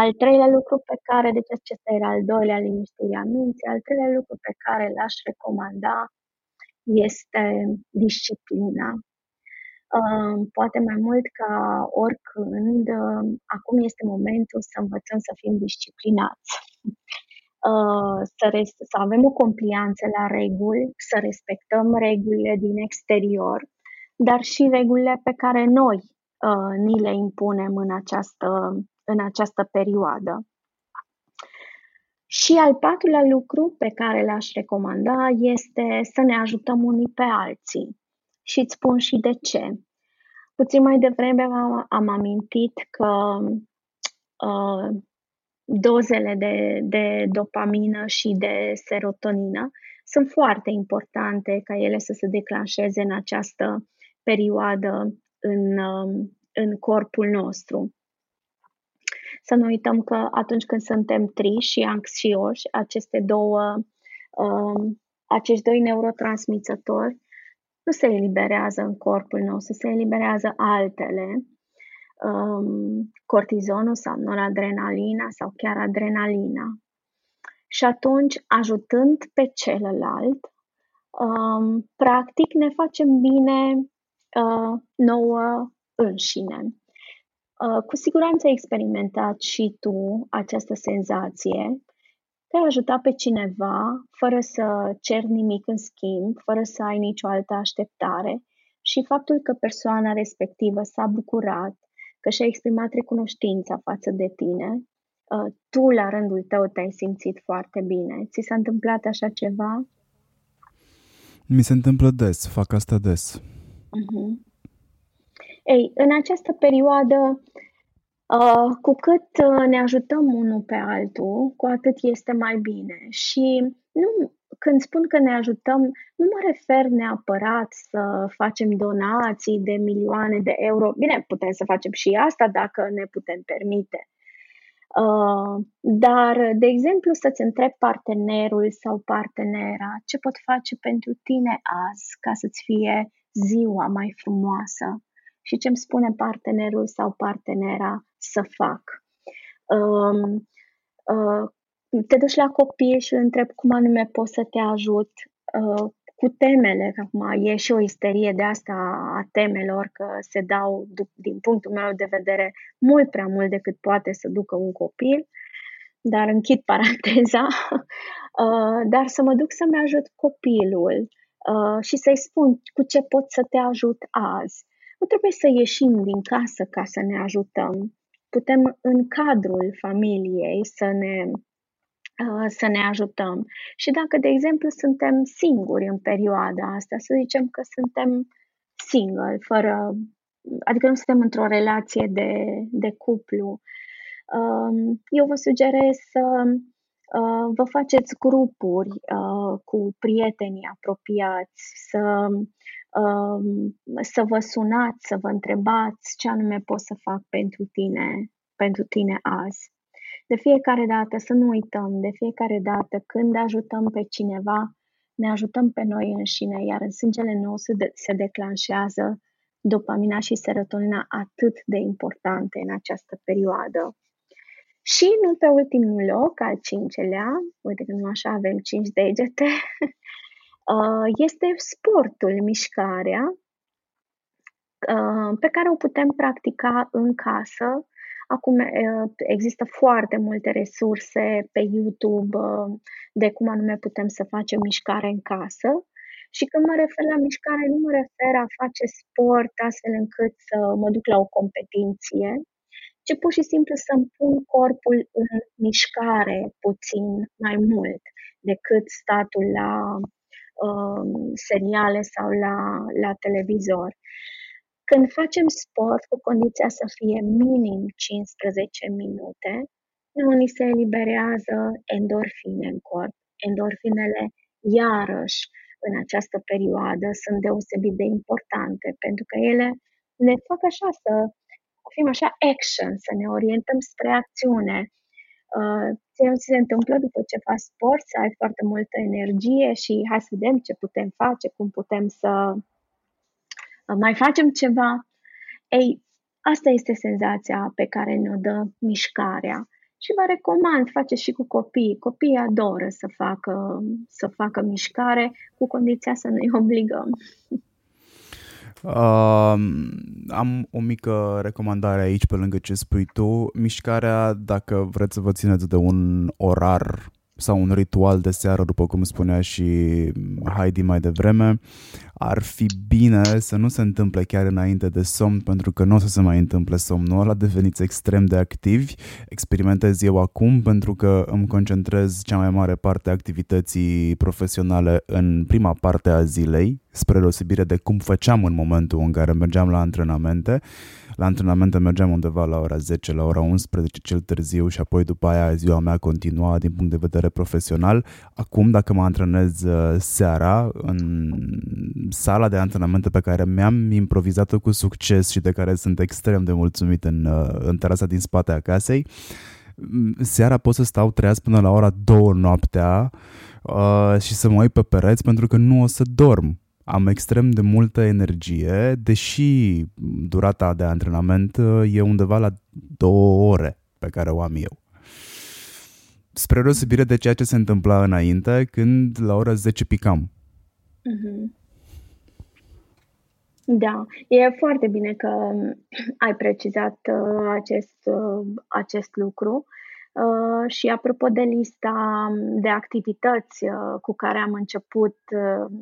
Al treilea lucru pe care, deci acesta era al doilea liniștirea minții, al treilea lucru pe care l-aș recomanda este disciplina. Poate mai mult ca oricând, acum este momentul să învățăm să fim disciplinați. Să, res- să avem o complianță la reguli, să respectăm regulile din exterior, dar și regulile pe care noi ni le impunem în această în această perioadă. Și al patrulea lucru pe care l-aș recomanda este să ne ajutăm unii pe alții. Și îți spun și de ce. Puțin mai devreme am, am amintit că uh, dozele de, de dopamină și de serotonină sunt foarte importante ca ele să se declanșeze în această perioadă în, uh, în corpul nostru. Să nu uităm că atunci când suntem triști și anxioși, aceste două, um, acești doi neurotransmițători nu se eliberează în corpul nostru, se eliberează altele, um, cortizonul sau noradrenalina sau chiar adrenalina. Și atunci, ajutând pe celălalt, um, practic ne facem bine uh, nouă înșine. Uh, cu siguranță ai experimentat și tu această senzație. Te-ai ajutat pe cineva fără să cer nimic în schimb, fără să ai nicio altă așteptare și faptul că persoana respectivă s-a bucurat, că și-a exprimat recunoștința față de tine, uh, tu la rândul tău te-ai simțit foarte bine. Ți s-a întâmplat așa ceva? Mi se întâmplă des, fac asta des. Uh-huh. Ei, în această perioadă, uh, cu cât uh, ne ajutăm unul pe altul, cu atât este mai bine. Și nu, când spun că ne ajutăm, nu mă refer neapărat să facem donații de milioane de euro. Bine, putem să facem și asta dacă ne putem permite. Uh, dar, de exemplu, să-ți întrebi partenerul sau partenera ce pot face pentru tine azi ca să-ți fie ziua mai frumoasă și ce îmi spune partenerul sau partenera să fac. Um, uh, te duci la copil și îl întreb cum anume pot să te ajut uh, cu temele, că acum e și o isterie de asta a temelor, că se dau, din punctul meu de vedere, mult prea mult decât poate să ducă un copil, dar închid paranteza, *laughs* uh, dar să mă duc să-mi ajut copilul uh, și să-i spun cu ce pot să te ajut azi. Nu trebuie să ieșim din casă ca să ne ajutăm. Putem în cadrul familiei să ne, uh, să ne ajutăm. Și dacă, de exemplu, suntem singuri în perioada asta, să zicem că suntem single, fără adică nu suntem într-o relație de, de cuplu. Um, eu vă sugerez să uh, vă faceți grupuri uh, cu prietenii apropiați, să, um, să vă sunați, să vă întrebați ce anume pot să fac pentru tine, pentru tine azi. De fiecare dată să nu uităm, de fiecare dată când ajutăm pe cineva, ne ajutăm pe noi înșine, iar în sângele nostru de, se declanșează dopamina și serotonina atât de importante în această perioadă. Și nu pe ultimul loc, al cincelea, uite că nu așa avem cinci degete, *laughs* uh, este sportul, mișcarea, uh, pe care o putem practica în casă Acum există foarte multe resurse pe YouTube de cum anume putem să facem mișcare în casă. Și când mă refer la mișcare, nu mă refer a face sport astfel încât să mă duc la o competiție, ci pur și simplu să-mi pun corpul în mișcare puțin mai mult decât statul la uh, seriale sau la, la televizor. Când facem sport cu condiția să fie minim 15 minute, nu ni se eliberează endorfine în corp. Endorfinele, iarăși, în această perioadă sunt deosebit de importante, pentru că ele ne fac așa să fim așa action, să ne orientăm spre acțiune. Uh, ți se întâmplă după ce faci sport, să ai foarte multă energie și hai să vedem ce putem face, cum putem să mai facem ceva. Ei, asta este senzația pe care ne-o dă mișcarea. Și vă recomand, faceți și cu copii. Copiii adoră să facă, să facă mișcare, cu condiția să nu-i *laughs* obligăm. Uh, am o mică recomandare aici pe lângă ce spui tu. Mișcarea, dacă vreți să vă țineți de un orar sau un ritual de seară, după cum spunea și Heidi mai devreme, ar fi bine să nu se întâmple chiar înainte de somn, pentru că nu o să se mai întâmple somnul ăla, deveniți extrem de activi. Experimentez eu acum pentru că îmi concentrez cea mai mare parte a activității profesionale în prima parte a zilei, spre deosebire de cum făceam în momentul în care mergeam la antrenamente. La antrenamente mergeam undeva la ora 10, la ora 11 cel târziu și apoi după aia ziua mea continua din punct de vedere profesional. Acum, dacă mă antrenez uh, seara în sala de antrenamente pe care mi-am improvizat-o cu succes și de care sunt extrem de mulțumit în, uh, în terasa din spate a casei, seara pot să stau treaz până la ora 2 noaptea uh, și să mă uit pe pereți pentru că nu o să dorm am extrem de multă energie, deși durata de antrenament uh, e undeva la două ore pe care o am eu. Spre deosebire de ceea ce se întâmpla înainte, când la ora 10 picam. Mm-hmm. Da, e foarte bine că *clears throat* ai precizat uh, acest, uh, acest lucru. Uh, și apropo de lista de activități uh, cu care am început uh,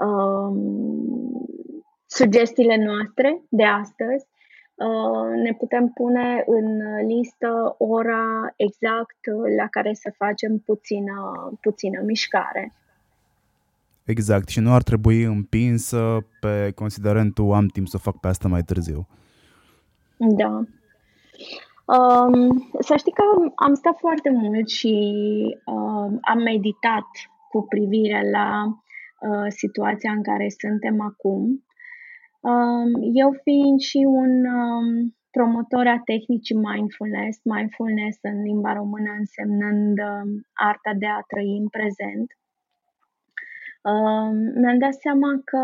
Um, sugestiile noastre de astăzi, uh, ne putem pune în listă ora exact la care să facem puțină, puțină mișcare. Exact, și nu ar trebui împinsă pe considerentul am timp să fac pe asta mai târziu. Da. Um, să știi că am stat foarte mult și um, am meditat cu privire la Uh, situația în care suntem acum. Um, eu fiind și un um, promotor a tehnicii mindfulness, mindfulness în limba română însemnând um, arta de a trăi în prezent, mi-am dat seama că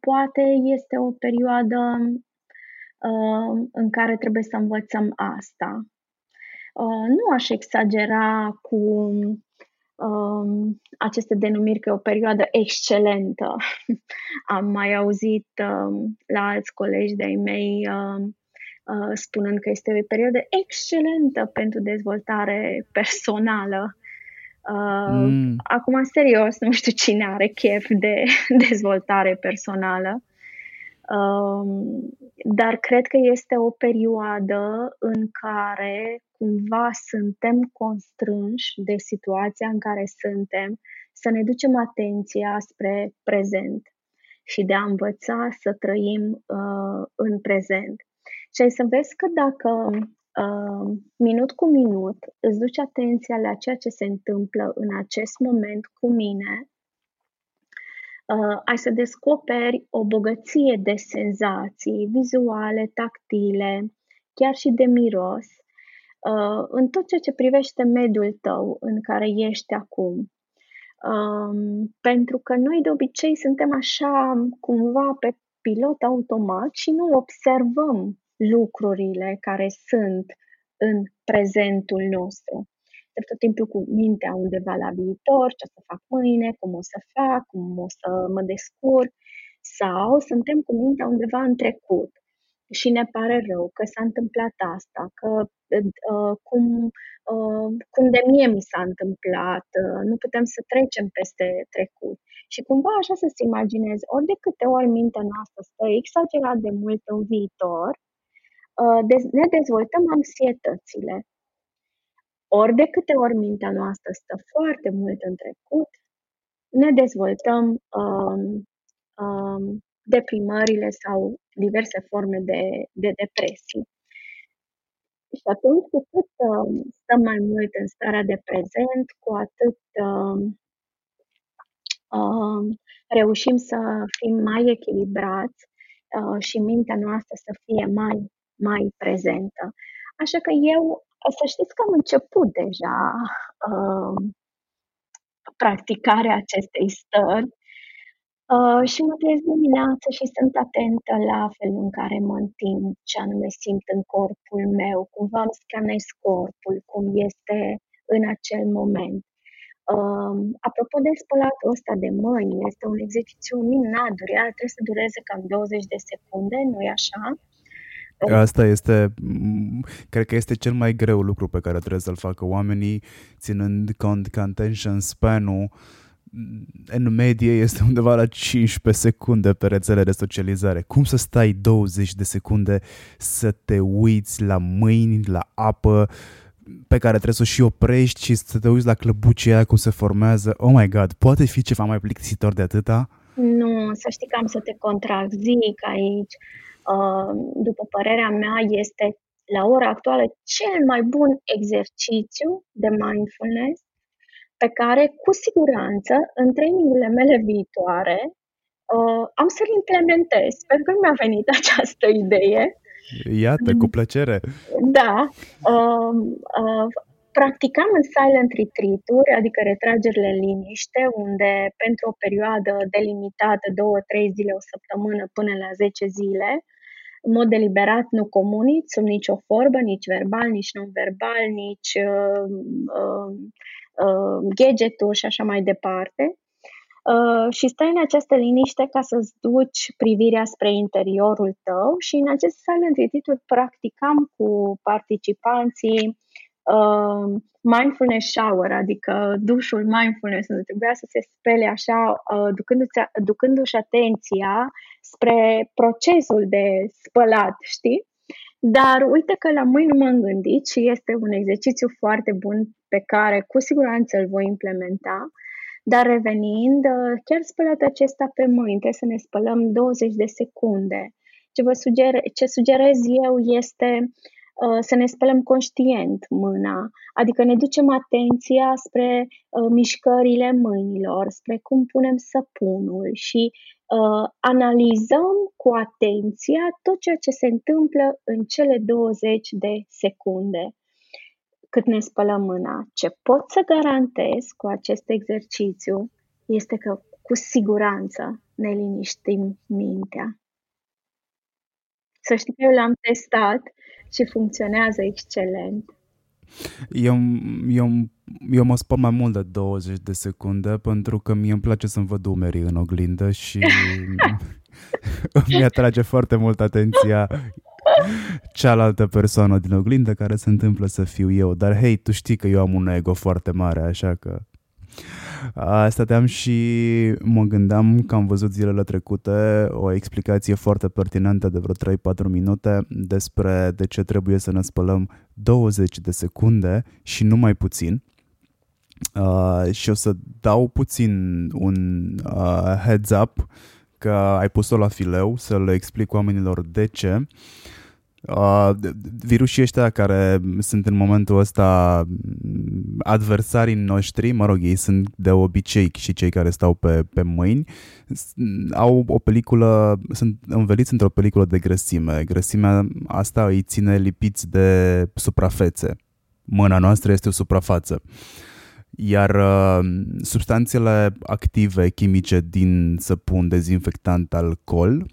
poate este o perioadă în care trebuie să învățăm asta. Uh, nu aș exagera cu um, aceste denumiri că e o perioadă excelentă. *laughs* Am mai auzit um, la alți colegi de-ai mei um, uh, spunând că este o perioadă excelentă pentru dezvoltare personală. Uh, mm. Acum, serios, nu știu cine are chef de *laughs* dezvoltare personală. Um, dar cred că este o perioadă în care cumva suntem constrânși de situația în care suntem să ne ducem atenția spre prezent. și de a învăța să trăim uh, în prezent. Și ai să vezi că dacă uh, minut cu minut îți duci atenția la ceea ce se întâmplă în acest moment cu mine, uh, ai să descoperi o bogăție de senzații vizuale, tactile, chiar și de miros, uh, în tot ceea ce privește mediul tău în care ești acum. Um, pentru că noi de obicei suntem așa cumva pe pilot automat și nu observăm lucrurile care sunt în prezentul nostru. De tot timpul cu mintea undeva la viitor, ce o să fac mâine, cum o să fac, cum o să mă descurc, sau suntem cu mintea undeva în trecut și ne pare rău că s-a întâmplat asta, că uh, cum, uh, cum de mie mi s-a întâmplat, uh, nu putem să trecem peste trecut. Și cumva așa să-ți imaginezi, ori de câte ori mintea noastră stă exagerat de mult în viitor, uh, ne dezvoltăm anxietățile. Ori de câte ori mintea noastră stă foarte mult în trecut, ne dezvoltăm um, um, deprimările sau diverse forme de, de depresii. Și atunci cu cât uh, stăm mai mult în starea de prezent, cu atât uh, uh, reușim să fim mai echilibrați uh, și mintea noastră să fie mai, mai prezentă. Așa că eu, să știți că am început deja uh, practicarea acestei stări Uh, și mă trezesc dimineața și sunt atentă la felul în care mă întind, ce anume simt în corpul meu, cumva îmi scanez corpul, cum este în acel moment. Uh, apropo de spălatul ăsta de mâini, este un exercițiu minunat, durează, trebuie să dureze cam 20 de secunde, nu-i așa? Asta este, cred că este cel mai greu lucru pe care trebuie să-l facă oamenii, ținând cont că attention span-ul în medie este undeva la 15 secunde pe rețele de socializare. Cum să stai 20 de secunde să te uiți la mâini, la apă, pe care trebuie să o și oprești și să te uiți la clăbucii aia cum se formează. Oh my god, poate fi ceva mai plictisitor de atâta? Nu, să știi că am să te contrazic aici. Uh, după părerea mea, este la ora actuală cel mai bun exercițiu de mindfulness pe care, cu siguranță, în trainingurile mele viitoare, uh, am să-l implementez, pentru că nu mi-a venit *laughs* această idee. Iată, cu plăcere. Da. Uh, uh, practicam în silent retreat-uri, adică retragerile în liniște, unde pentru o perioadă delimitată, două, trei zile, o săptămână, până la 10 zile, în mod deliberat nu comunici sub nicio formă, nici verbal, nici non-verbal, nici uh, uh, uh, gadgeturi și așa mai departe. Uh, și stai în această liniște ca să-ți duci privirea spre interiorul tău și în acest silent retreat practicam cu participanții uh, mindfulness shower, adică dușul mindfulness, unde trebuia să se spele așa, uh, ducându-și, ducându-și atenția spre procesul de spălat, știi? Dar uite că la mâini nu m-am gândit și este un exercițiu foarte bun pe care cu siguranță îl voi implementa. Dar revenind, chiar spălatul acesta pe mâini, trebuie să ne spălăm 20 de secunde. Ce, vă suger, ce sugerez eu este uh, să ne spălăm conștient mâna, adică ne ducem atenția spre uh, mișcările mâinilor, spre cum punem săpunul și uh, analizăm cu atenția tot ceea ce se întâmplă în cele 20 de secunde cât ne spălăm mâna. Ce pot să garantez cu acest exercițiu este că cu siguranță ne liniștim mintea. Să știi că eu l-am testat și funcționează excelent. Eu, eu, eu mă spăl mai mult de 20 de secunde pentru că mie îmi place să-mi văd umerii în oglindă și *laughs* mi atrage foarte mult atenția cealaltă persoană din oglindă care se întâmplă să fiu eu. Dar hei, tu știi că eu am un ego foarte mare, așa că... Stăteam și mă gândeam că am văzut zilele trecute o explicație foarte pertinentă de vreo 3-4 minute despre de ce trebuie să ne spălăm 20 de secunde și nu mai puțin. Uh, și o să dau puțin un uh, heads up că ai pus-o la fileu să le explic oamenilor de ce. Uh, virusii ăștia care sunt în momentul ăsta adversarii noștri, mă rog, ei sunt de obicei și cei care stau pe, pe mâini, au o peliculă, sunt înveliți într-o peliculă de grăsime. Grăsimea asta îi ține lipiți de suprafețe. Mâna noastră este o suprafață. Iar uh, substanțele active chimice din săpun, dezinfectant, alcool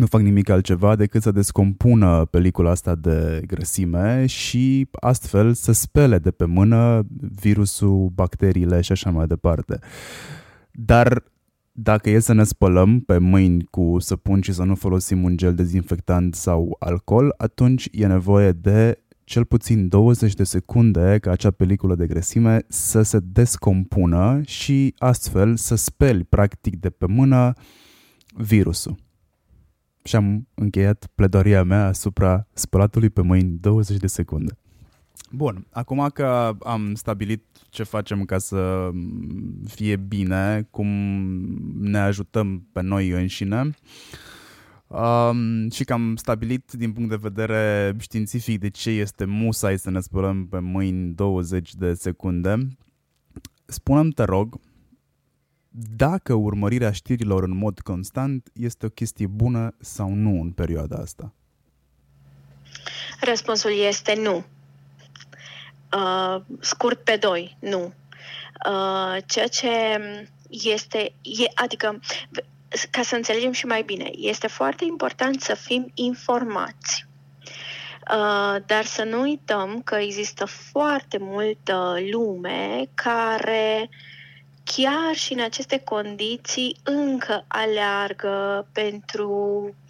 nu fac nimic altceva decât să descompună pelicula asta de grăsime și astfel să spele de pe mână virusul, bacteriile și așa mai departe. Dar dacă e să ne spălăm pe mâini cu săpun și să nu folosim un gel dezinfectant sau alcool, atunci e nevoie de cel puțin 20 de secunde ca acea peliculă de grăsime să se descompună și astfel să speli practic de pe mână virusul și am încheiat pledoaria mea asupra spălatului pe mâini 20 de secunde. Bun, acum că am stabilit ce facem ca să fie bine, cum ne ajutăm pe noi înșine um, și că am stabilit din punct de vedere științific de ce este musai să ne spălăm pe mâini 20 de secunde, spunem te rog, dacă urmărirea știrilor în mod constant este o chestie bună sau nu în perioada asta? Răspunsul este nu. Uh, scurt pe doi, nu. Uh, ceea ce este, e, adică, ca să înțelegem și mai bine, este foarte important să fim informați. Uh, dar să nu uităm că există foarte multă lume care uh, chiar și în aceste condiții încă aleargă pentru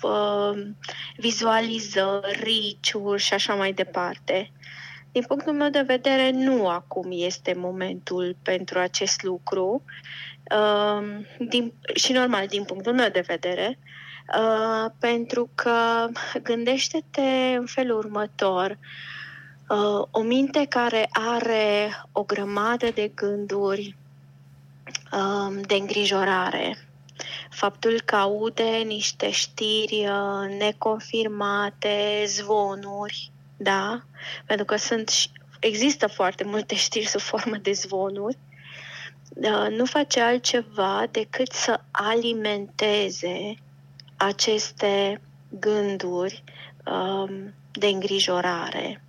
uh, vizualizări, riciuri și așa mai departe. Din punctul meu de vedere, nu acum este momentul pentru acest lucru uh, din, și normal din punctul meu de vedere, uh, pentru că gândește-te în felul următor. Uh, o minte care are o grămadă de gânduri, Um, de îngrijorare. Faptul că aude niște știri uh, neconfirmate, zvonuri, da? Pentru că sunt, există foarte multe *laughs* știri sub formă de zvonuri, uh, nu face altceva decât să alimenteze aceste gânduri um, de îngrijorare.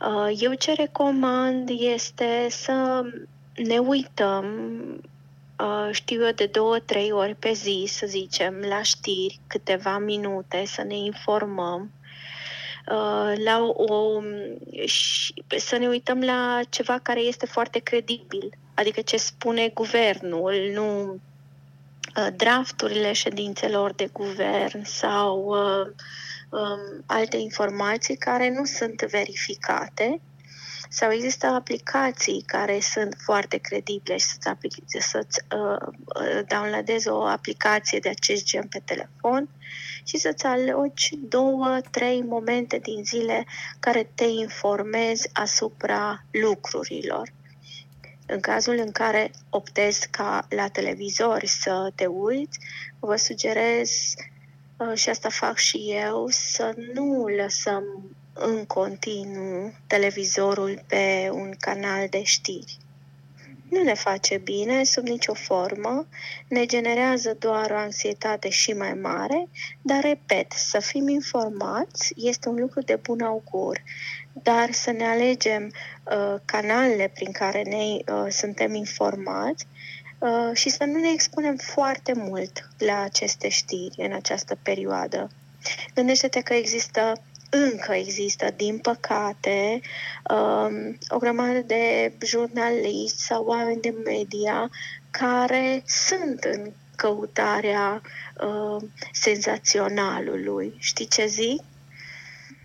Uh, eu ce recomand este să ne uităm, uh, știu eu, de două, trei ori pe zi, să zicem, la știri, câteva minute, să ne informăm, uh, la o, să ne uităm la ceva care este foarte credibil, adică ce spune guvernul, nu uh, drafturile ședințelor de guvern sau um, alte informații care nu sunt verificate sau există aplicații care sunt foarte credibile și să-ți, aplic- să-ți uh, uh, downloadezi o aplicație de acest gen pe telefon și să-ți alogi două, trei momente din zile care te informezi asupra lucrurilor. În cazul în care optezi ca la televizor să te uiți, vă sugerez uh, și asta fac și eu, să nu lăsăm în continuu televizorul pe un canal de știri. Nu ne face bine sub nicio formă, ne generează doar o anxietate și mai mare, dar, repet, să fim informați este un lucru de bun augur, dar să ne alegem uh, canalele prin care ne uh, suntem informați uh, și să nu ne expunem foarte mult la aceste știri în această perioadă. Gândește-te că există încă există, din păcate, um, o grămadă de jurnaliști sau oameni de media care sunt în căutarea uh, senzaționalului. Știi ce zic?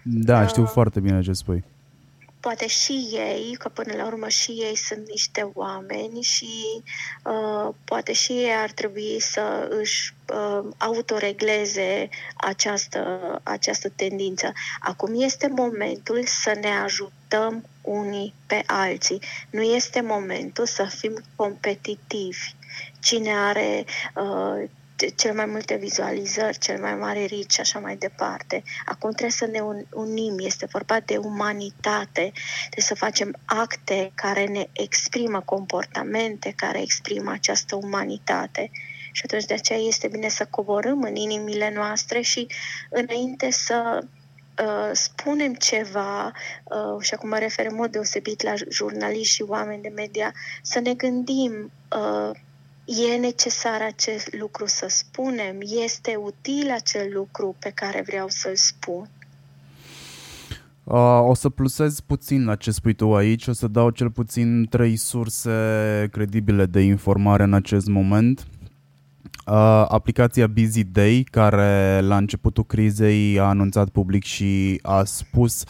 Da, știu uh, foarte bine ce spui poate și ei, că până la urmă și ei sunt niște oameni și uh, poate și ei ar trebui să își uh, autoregleze această, această tendință. Acum este momentul să ne ajutăm unii pe alții. Nu este momentul să fim competitivi. Cine are uh, cel mai multe vizualizări, cel mai mare reach și așa mai departe. Acum trebuie să ne unim, este vorba de umanitate, trebuie să facem acte care ne exprimă comportamente, care exprimă această umanitate. Și atunci de aceea este bine să coborâm în inimile noastre și înainte să uh, spunem ceva, uh, și acum mă refer în mod deosebit la jurnaliști și oameni de media, să ne gândim uh, E necesar acest lucru să spunem? Este util acel lucru pe care vreau să-l spun? Uh, o să plusez puțin la ce spui tu aici, o să dau cel puțin trei surse credibile de informare în acest moment. Uh, aplicația Busy Day, care la începutul crizei a anunțat public și a spus uh,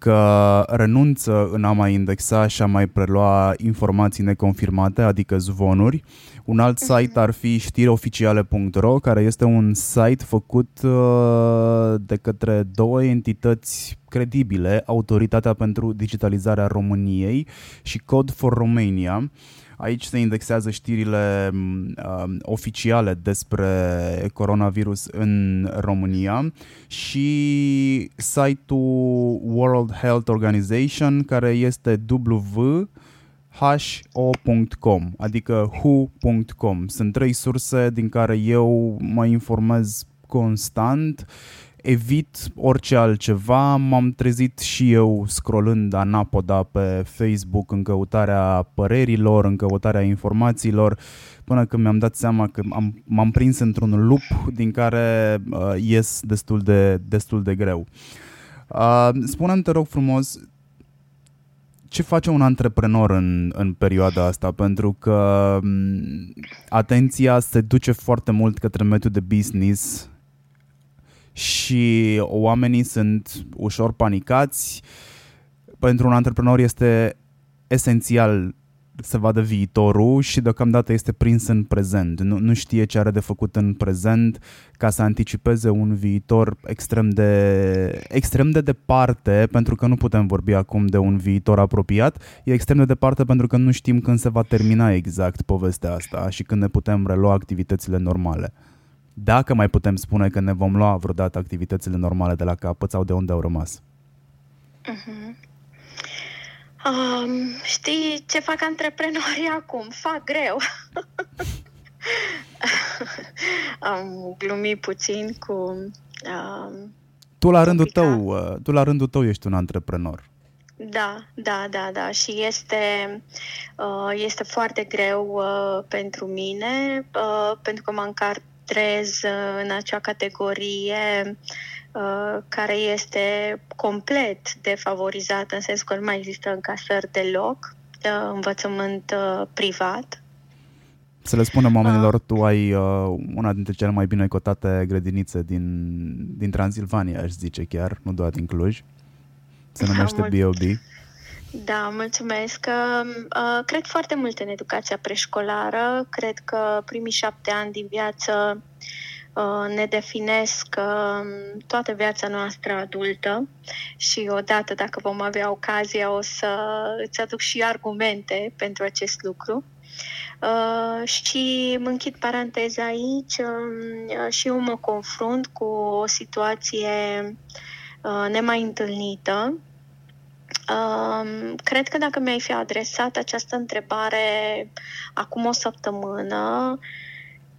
că renunță în a mai indexa și a mai prelua informații neconfirmate, adică zvonuri. Un alt mhm. site ar fi știreoficiale.ro, care este un site făcut uh, de către două entități credibile, Autoritatea pentru Digitalizarea României și Code for Romania. Aici se indexează știrile uh, oficiale despre coronavirus în România și site-ul World Health Organization care este who.com, adică who.com. Sunt trei surse din care eu mă informez constant evit orice altceva. M-am trezit și eu scrollând anapoda pe Facebook în căutarea părerilor, în căutarea informațiilor, până când mi-am dat seama că am, m-am prins într-un lup din care uh, ies destul de, destul de greu. Uh, spune-mi, te rog frumos, ce face un antreprenor în, în perioada asta? Pentru că um, atenția se duce foarte mult către mediul de business și oamenii sunt ușor panicați. Pentru un antreprenor este esențial să vadă viitorul și deocamdată este prins în prezent. Nu, nu știe ce are de făcut în prezent ca să anticipeze un viitor extrem de, extrem de departe, pentru că nu putem vorbi acum de un viitor apropiat. E extrem de departe pentru că nu știm când se va termina exact povestea asta și când ne putem relua activitățile normale dacă mai putem spune că ne vom lua vreodată activitățile normale de la capăt sau de unde au rămas. Uh-huh. Um, știi ce fac antreprenorii *laughs* acum? Fac greu. *laughs* Am glumit puțin cu... Um, tu la rândul tău, uh, tu la rândul tău ești un antreprenor. Da, da, da, da. Și este, uh, este foarte greu uh, pentru mine, uh, pentru că mă încarc păstrez uh, în acea categorie uh, care este complet defavorizată, în sensul că nu mai există încasări deloc, uh, învățământ privat. Să le spunem oamenilor, tu ai una dintre cele mai bine cotate grădinițe din, din Transilvania, aș zice chiar, nu doar din Cluj. Se numește B.O.B. Da, mulțumesc. Uh, cred foarte mult în educația preșcolară. Cred că primii șapte ani din viață uh, ne definesc uh, toată viața noastră adultă și odată, dacă vom avea ocazia, o să îți aduc și argumente pentru acest lucru. Uh, și mă închid paranteza aici uh, și eu mă confrunt cu o situație uh, nemai întâlnită Um, cred că dacă mi-ai fi adresat această întrebare acum o săptămână,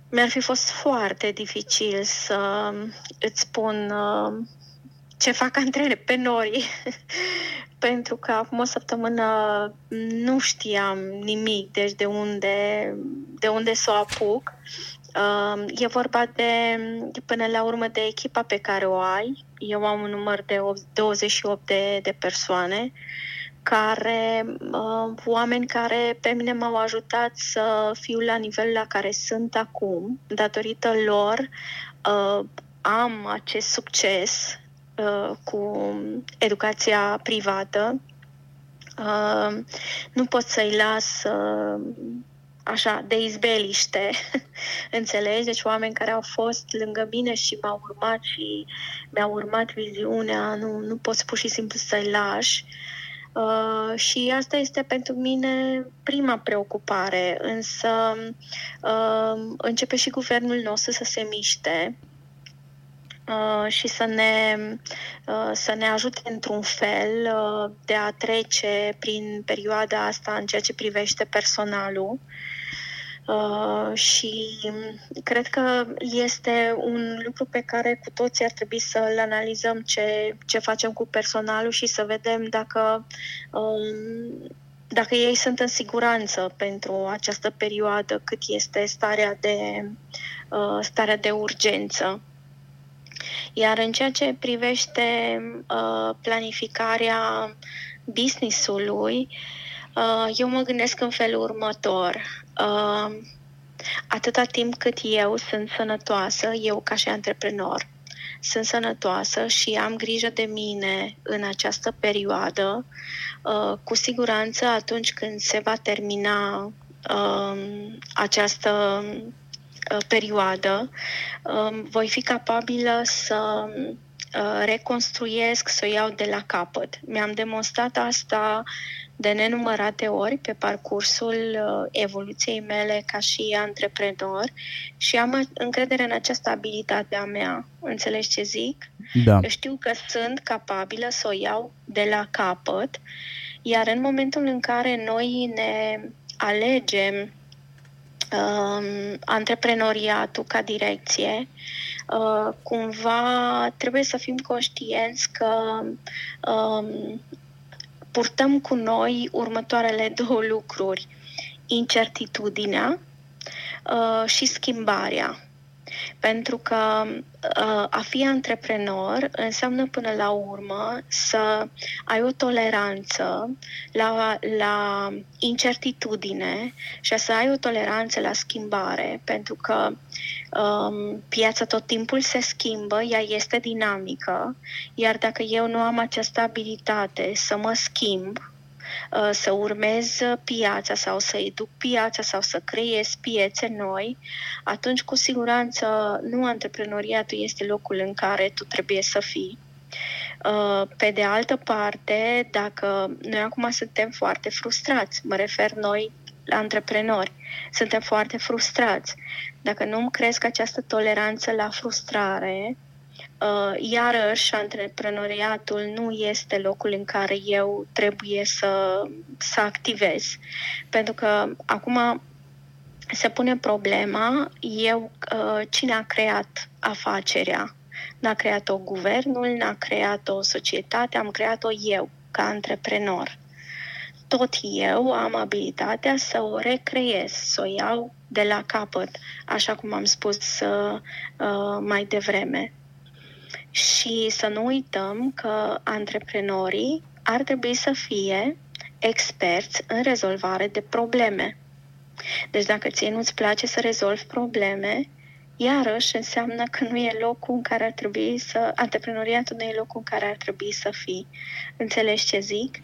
mi-ar fi fost foarte dificil să îți spun uh, ce fac antreprenorii, *laughs* pentru că acum o săptămână nu știam nimic, deci de unde, de unde să o apuc. Uh, e vorba de, până la urmă, de echipa pe care o ai, eu am un număr de 28 de, de persoane care, uh, oameni care pe mine m-au ajutat să fiu la nivelul la care sunt acum. Datorită lor uh, am acest succes uh, cu educația privată. Uh, nu pot să-i las uh, așa, de izbeliște, *laughs* înțelegi? Deci oameni care au fost lângă mine și m-au urmat și mi-au urmat viziunea, nu, nu poți pur și simplu să-i lași. Uh, și asta este pentru mine prima preocupare, însă uh, începe și guvernul nostru să se miște uh, și să ne, uh, să ne ajute într-un fel uh, de a trece prin perioada asta în ceea ce privește personalul. Uh, și cred că este un lucru pe care cu toții ar trebui să-l analizăm ce, ce facem cu personalul și să vedem dacă, um, dacă ei sunt în siguranță pentru această perioadă, cât este starea de, uh, starea de urgență. Iar în ceea ce privește uh, planificarea business-ului, uh, eu mă gândesc în felul următor. Uh, atâta timp cât eu sunt sănătoasă, eu ca și antreprenor, sunt sănătoasă și am grijă de mine în această perioadă, uh, cu siguranță atunci când se va termina uh, această uh, perioadă, uh, voi fi capabilă să uh, reconstruiesc, să o iau de la capăt. Mi-am demonstrat asta de nenumărate ori pe parcursul uh, evoluției mele ca și antreprenor și am încredere în această abilitate a mea. Înțelegi ce zic? Da. Eu știu că sunt capabilă să o iau de la capăt, iar în momentul în care noi ne alegem um, antreprenoriatul ca direcție, uh, cumva trebuie să fim conștienți că um, purtăm cu noi următoarele două lucruri. Incertitudinea uh, și schimbarea. Pentru că uh, a fi antreprenor înseamnă până la urmă să ai o toleranță la, la incertitudine și să ai o toleranță la schimbare, pentru că um, piața tot timpul se schimbă, ea este dinamică, iar dacă eu nu am această abilitate să mă schimb, Uh, să urmez piața sau să educ piața sau să creez piețe noi, atunci cu siguranță nu antreprenoriatul este locul în care tu trebuie să fii. Uh, pe de altă parte, dacă noi acum suntem foarte frustrați, mă refer noi la antreprenori, suntem foarte frustrați. Dacă nu îmi cresc această toleranță la frustrare, Uh, iarăși, antreprenoriatul nu este locul în care eu trebuie să, să activez. Pentru că acum se pune problema, eu, uh, cine a creat afacerea? N-a creat-o guvernul, n-a creat-o societate, am creat-o eu, ca antreprenor. Tot eu am abilitatea să o recreez, să o iau de la capăt, așa cum am spus uh, uh mai devreme. Și să nu uităm că antreprenorii ar trebui să fie experți în rezolvare de probleme. Deci dacă ție nu-ți place să rezolvi probleme, iarăși înseamnă că nu e locul în care ar trebui să... Antreprenoriatul nu e locul în care ar trebui să fii. Înțelegi ce zic?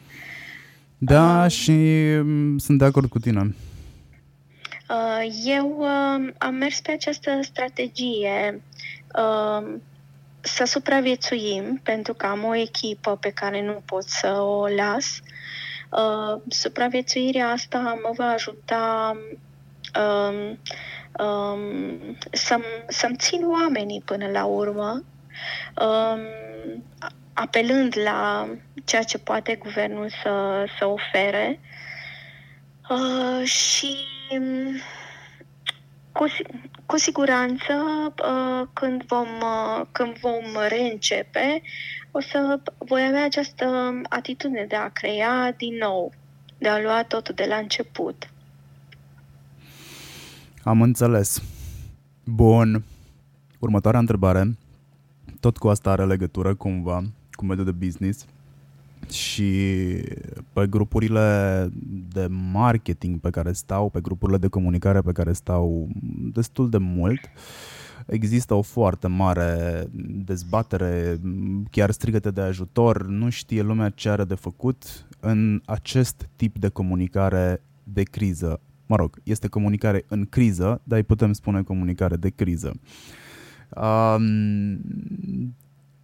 Da, uh, și mm, sunt de acord cu tine. Uh, eu uh, am mers pe această strategie. Uh, să supraviețuim, pentru că am o echipă pe care nu pot să o las. Uh, supraviețuirea asta mă va ajuta um, um, să-mi, să-mi țin oamenii până la urmă, um, apelând la ceea ce poate guvernul să, să ofere. Uh, și cu, cu siguranță, uh, când vom, uh, când vom reîncepe, o să voi avea această atitudine de a crea din nou, de a lua totul de la început. Am înțeles. Bun. Următoarea întrebare, tot cu asta are legătură cumva cu mediul de business și pe grupurile de marketing pe care stau, pe grupurile de comunicare pe care stau destul de mult, există o foarte mare dezbatere, chiar strigăte de ajutor, nu știe lumea ce are de făcut în acest tip de comunicare de criză. Mă rog, este comunicare în criză, dar îi putem spune comunicare de criză. Um,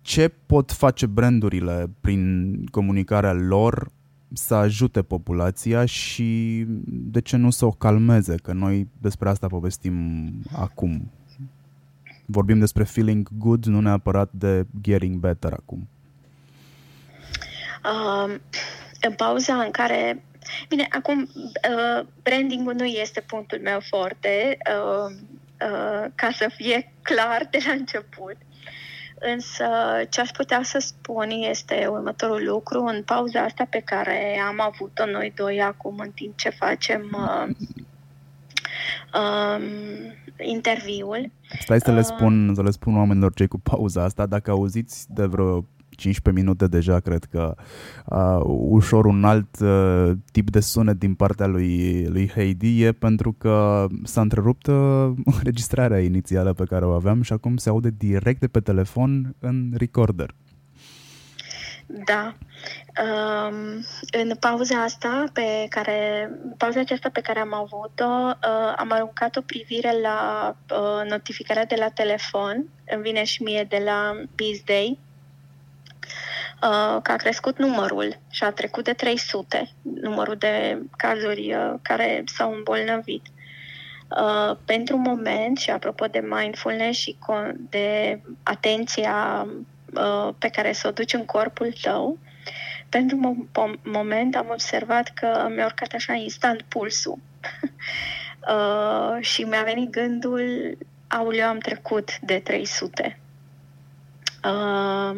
ce pot face brandurile prin comunicarea lor să ajute populația și de ce nu să o calmeze, că noi despre asta povestim acum. Vorbim despre feeling good, nu neapărat de getting better acum. Uh, în pauza în care Bine, acum uh, brandingul nu este punctul meu forte, uh, uh, ca să fie clar de la început. Însă ce aș putea să spun este următorul lucru. În pauza asta pe care am avut-o noi doi acum în timp ce facem uh, um, interviul. Stai să le uh, spun, uh, să le spun oamenilor cei cu pauza asta, dacă auziți de vreo 15 minute deja, cred că uh, ușor un alt uh, tip de sunet din partea lui, lui Heidi e pentru că s-a întrerupt uh, înregistrarea inițială pe care o aveam și acum se aude direct de pe telefon în recorder. Da. Um, în pauza asta pe care pauza aceasta pe care am avut-o, uh, am aruncat o privire la uh, notificarea de la telefon. Îmi vine și mie de la Bizday Uh, că a crescut numărul și a trecut de 300, numărul de cazuri uh, care s-au îmbolnăvit. Uh, pentru moment, și apropo de mindfulness și de atenția pe care să o duci în corpul tău, pentru moment am observat că mi-a urcat așa instant pulsul. *laughs* și mi-a venit gândul, auleu, am trecut de 300. Uh,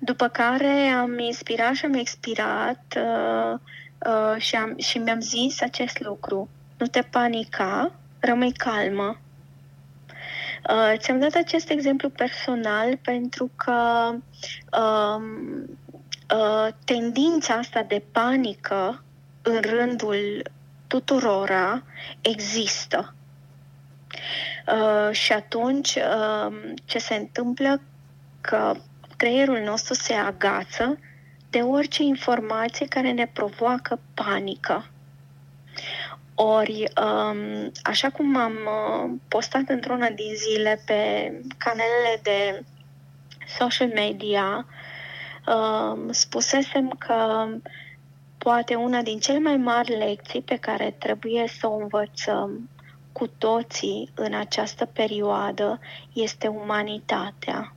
după care am inspirat și am expirat uh, uh, și, am, și mi-am zis acest lucru. Nu te panica, rămâi calmă. Uh, ți-am dat acest exemplu personal pentru că uh, uh, tendința asta de panică în rândul tuturora există. Uh, și atunci uh, ce se întâmplă că creierul nostru se agață de orice informație care ne provoacă panică. Ori, um, așa cum am uh, postat într-una din zile pe canalele de social media, um, spusesem că poate una din cele mai mari lecții pe care trebuie să o învățăm cu toții în această perioadă este umanitatea.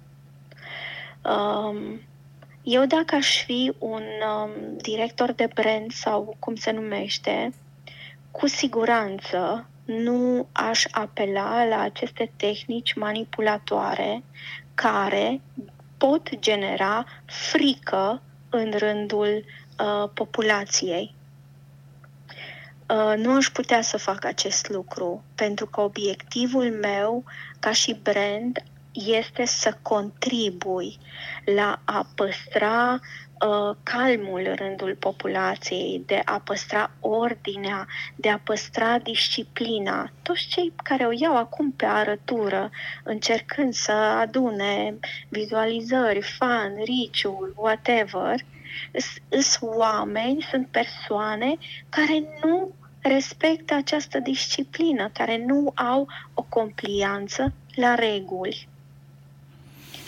Um, eu dacă aș fi un um, director de brand sau cum se numește, cu siguranță nu aș apela la aceste tehnici manipulatoare care pot genera frică în rândul uh, populației. Uh, nu aș putea să fac acest lucru, pentru că obiectivul meu ca și brand este să contribui la a păstra uh, calmul în rândul populației, de a păstra ordinea, de a păstra disciplina. Toți cei care o iau acum pe arătură, încercând să adune vizualizări, fan, riciul, whatever, sunt oameni, sunt persoane care nu respectă această disciplină, care nu au o complianță la reguli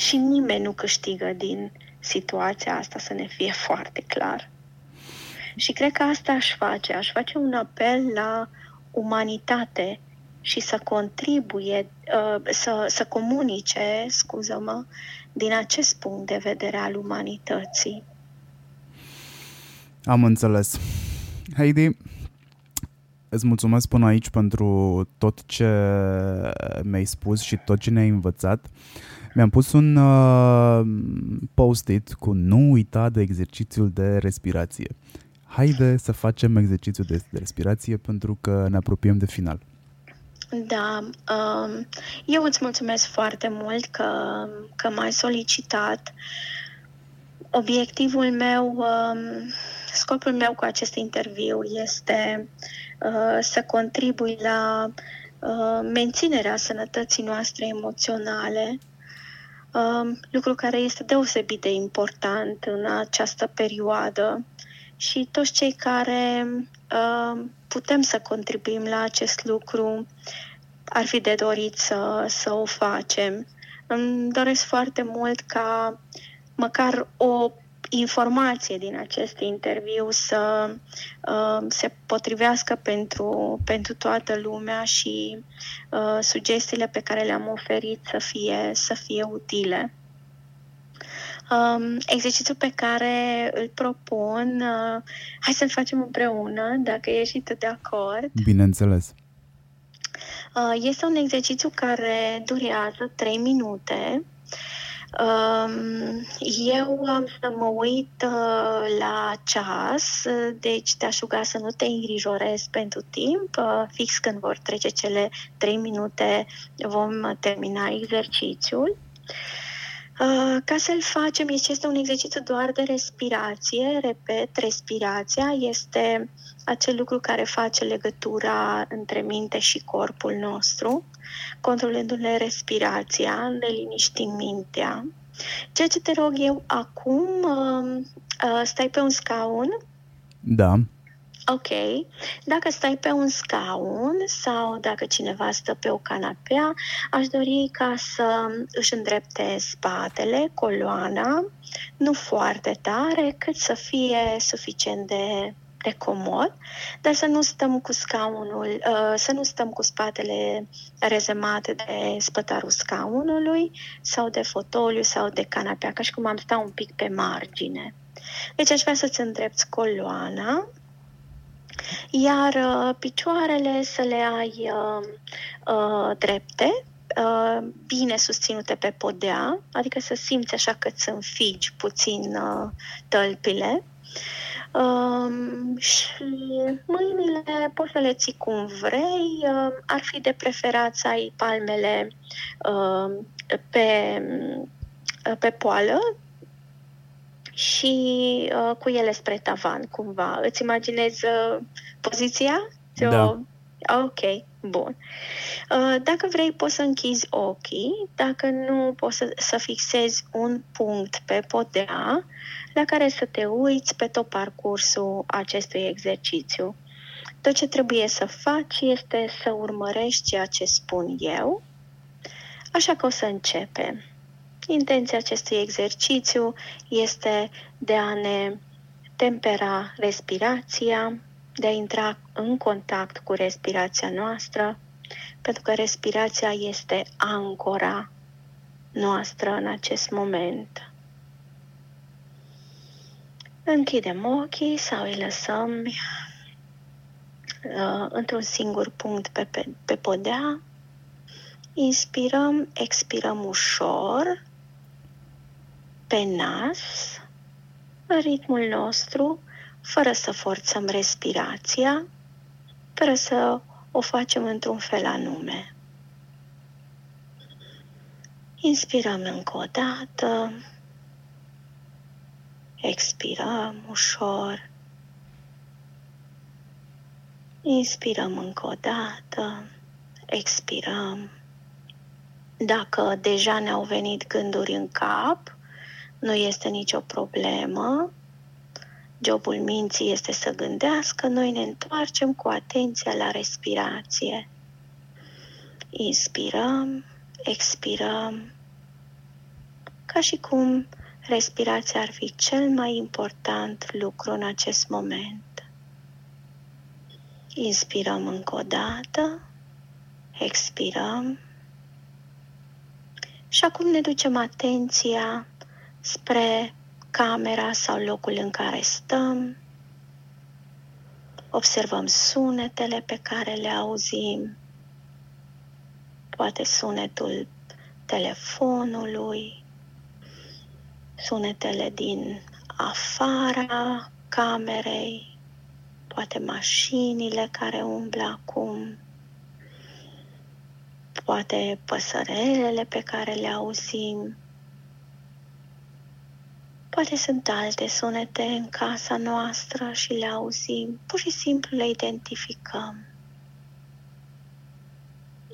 și nimeni nu câștigă din situația asta, să ne fie foarte clar. Și cred că asta aș face. Aș face un apel la umanitate și să contribuie, uh, să, să comunice, scuză-mă, din acest punct de vedere al umanității. Am înțeles. Heidi, îți mulțumesc până aici pentru tot ce mi-ai spus și tot ce ne-ai învățat. Mi-am pus un uh, post-it cu nu uita de exercițiul de respirație. Haide să facem exercițiul de, de respirație pentru că ne apropiem de final. Da, um, eu îți mulțumesc foarte mult că, că m-ai solicitat. Obiectivul meu, um, scopul meu cu acest interviu este uh, să contribui la uh, menținerea sănătății noastre emoționale Um, lucru care este deosebit de important în această perioadă și toți cei care um, putem să contribuim la acest lucru ar fi de dorit să, să o facem. Îmi doresc foarte mult ca măcar o informație din acest interviu să uh, se potrivească pentru, pentru toată lumea și uh, sugestiile pe care le-am oferit să fie, să fie utile. Um, exercițiul pe care îl propun, uh, hai să-l facem împreună, dacă ești tu de acord. Bineînțeles. Uh, este un exercițiu care durează 3 minute. Um, eu am să mă uit uh, la ceas, deci te-aș ruga să nu te îngrijorezi pentru timp. Uh, fix când vor trece cele 3 minute vom termina exercițiul. Uh, ca să-l facem, este un exercițiu doar de respirație. Repet, respirația este acel lucru care face legătura între minte și corpul nostru, controlându-ne respirația, ne liniștim mintea. Ceea ce te rog eu acum, uh, uh, stai pe un scaun. Da. Ok. Dacă stai pe un scaun sau dacă cineva stă pe o canapea, aș dori ca să își îndrepte spatele, coloana, nu foarte tare, cât să fie suficient de, de comod, dar să nu stăm cu scaunul, uh, să nu stăm cu spatele rezemat de spătarul scaunului sau de fotoliu sau de canapea, ca și cum am sta un pic pe margine. Deci aș vrea să-ți îndrepți coloana, iar uh, picioarele să le ai uh, uh, drepte, uh, bine susținute pe podea, adică să simți așa că îți înfigi puțin uh, tălpile. Uh, și mâinile poți să le ții cum vrei, uh, ar fi de preferat să ai palmele uh, pe, uh, pe poală, și uh, cu ele spre tavan, cumva. Îți imaginezi uh, poziția? Da. Ok, bun. Uh, dacă vrei, poți să închizi ochii, dacă nu, poți să, să fixezi un punct pe podea la care să te uiți pe tot parcursul acestui exercițiu. Tot ce trebuie să faci este să urmărești ceea ce spun eu, așa că o să începem. Intenția acestui exercițiu este de a ne tempera respirația, de a intra în contact cu respirația noastră, pentru că respirația este ancora noastră în acest moment. Închidem ochii sau îi lăsăm uh, într-un singur punct pe, pe, pe podea. Inspirăm, expirăm ușor pe nas, în ritmul nostru, fără să forțăm respirația, fără să o facem într-un fel anume. Inspirăm încă o dată, expirăm ușor, inspirăm încă o dată, expirăm. Dacă deja ne-au venit gânduri în cap, nu este nicio problemă. Jobul minții este să gândească, noi ne întoarcem cu atenția la respirație. Inspirăm, expirăm, ca și cum respirația ar fi cel mai important lucru în acest moment. Inspirăm încă o dată, expirăm și acum ne ducem atenția spre camera sau locul în care stăm. Observăm sunetele pe care le auzim, poate sunetul telefonului, sunetele din afara camerei, poate mașinile care umblă acum, poate păsărelele pe care le auzim, Poate sunt alte sunete în casa noastră și le auzim, pur și simplu le identificăm.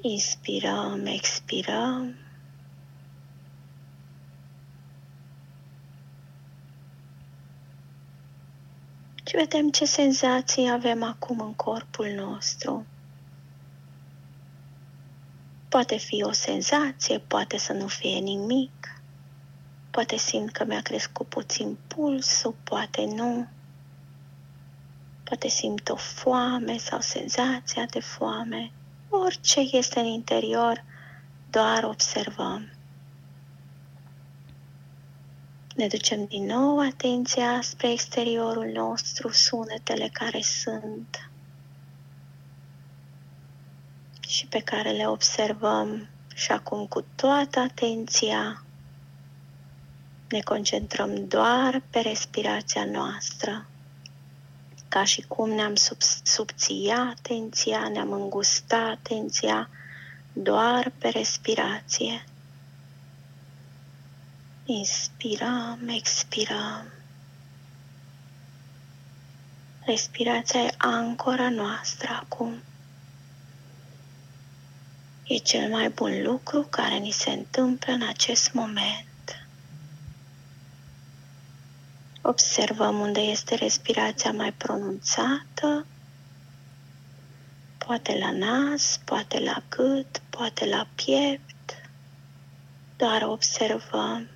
Inspirăm, expirăm. Și vedem ce senzații avem acum în corpul nostru. Poate fi o senzație, poate să nu fie nimic poate simt că mi-a crescut puțin pulsul, poate nu. Poate simt o foame sau senzația de foame. Orice este în interior, doar observăm. Ne ducem din nou atenția spre exteriorul nostru, sunetele care sunt și pe care le observăm și acum cu toată atenția ne concentrăm doar pe respirația noastră, ca și cum ne-am sub, subția atenția, ne-am îngustat atenția doar pe respirație. Inspirăm, expirăm. Respirația e ancora noastră acum. E cel mai bun lucru care ni se întâmplă în acest moment. Observăm unde este respirația mai pronunțată, poate la nas, poate la gât, poate la piept. Doar observăm.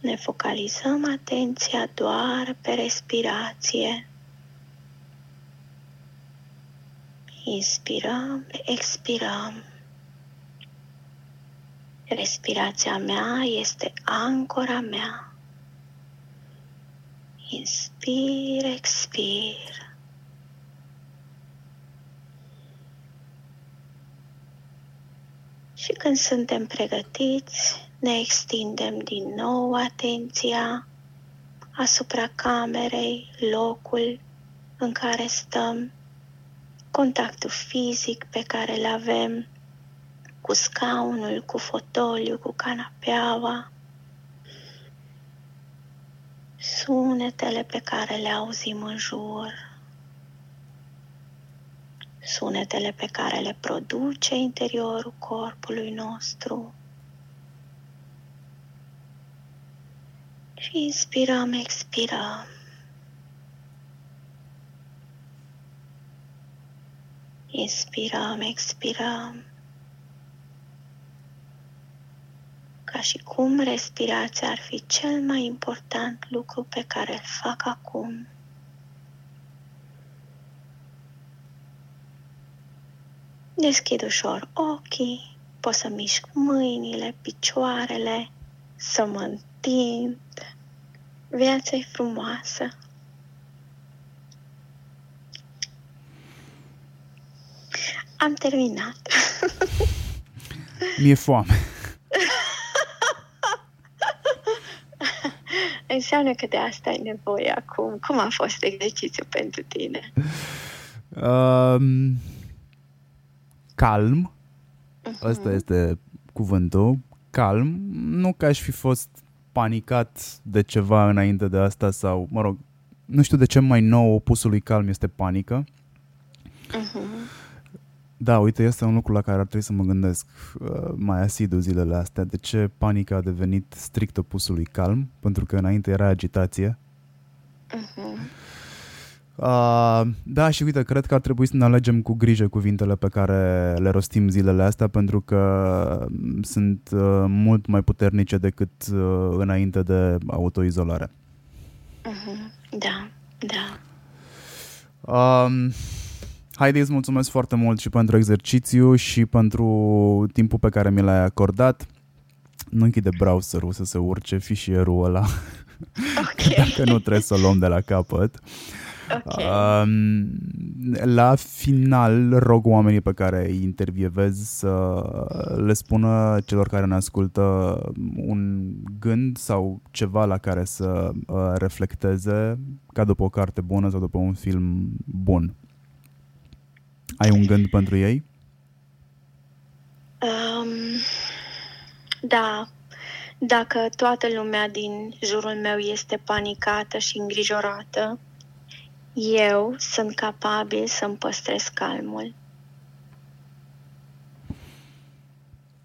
Ne focalizăm atenția doar pe respirație. Inspirăm, expirăm. Respirația mea este ancora mea. Inspir, expir. Și când suntem pregătiți, ne extindem din nou atenția asupra camerei, locul în care stăm contactul fizic pe care îl avem cu scaunul, cu fotoliu, cu canapeaua, sunetele pe care le auzim în jur, sunetele pe care le produce interiorul corpului nostru. Și inspirăm, expirăm. Inspirăm, expirăm. Ca și cum respirația ar fi cel mai important lucru pe care îl fac acum. Deschid ușor ochii, pot să mișc mâinile, picioarele, să mă întind. Viața e frumoasă. Am terminat. Mi-e foame. Înseamnă că de asta ai nevoie acum. Cum a fost exercițiul pentru tine? Um, calm. Uh-huh. Ăsta este cuvântul. Calm. Nu că aș fi fost panicat de ceva înainte de asta sau, mă rog, nu știu de ce mai nou opusul lui calm este panică. Uh-huh. Da, uite, este un lucru la care ar trebui să mă gândesc uh, mai asidu zilele astea. De ce panica a devenit strict opusul lui calm? Pentru că înainte era agitație. Uh-huh. Uh, da, și uite, cred că ar trebui să ne alegem cu grijă cuvintele pe care le rostim zilele astea, pentru că sunt uh, mult mai puternice decât uh, înainte de autoizolare. Uh-huh. Da, da. Uh, Heidi, îți mulțumesc foarte mult și pentru exercițiu și pentru timpul pe care mi l-ai acordat. Nu închide browserul să se urce fișierul ăla. Ok. *laughs* Dacă nu trebuie să o luăm de la capăt. Okay. Um, la final rog oamenii pe care îi intervievez să le spună celor care ne ascultă un gând sau ceva la care să uh, reflecteze ca după o carte bună sau după un film bun. Ai un gând pentru ei? Um, da. Dacă toată lumea din jurul meu este panicată și îngrijorată, eu sunt capabil să-mi păstrez calmul.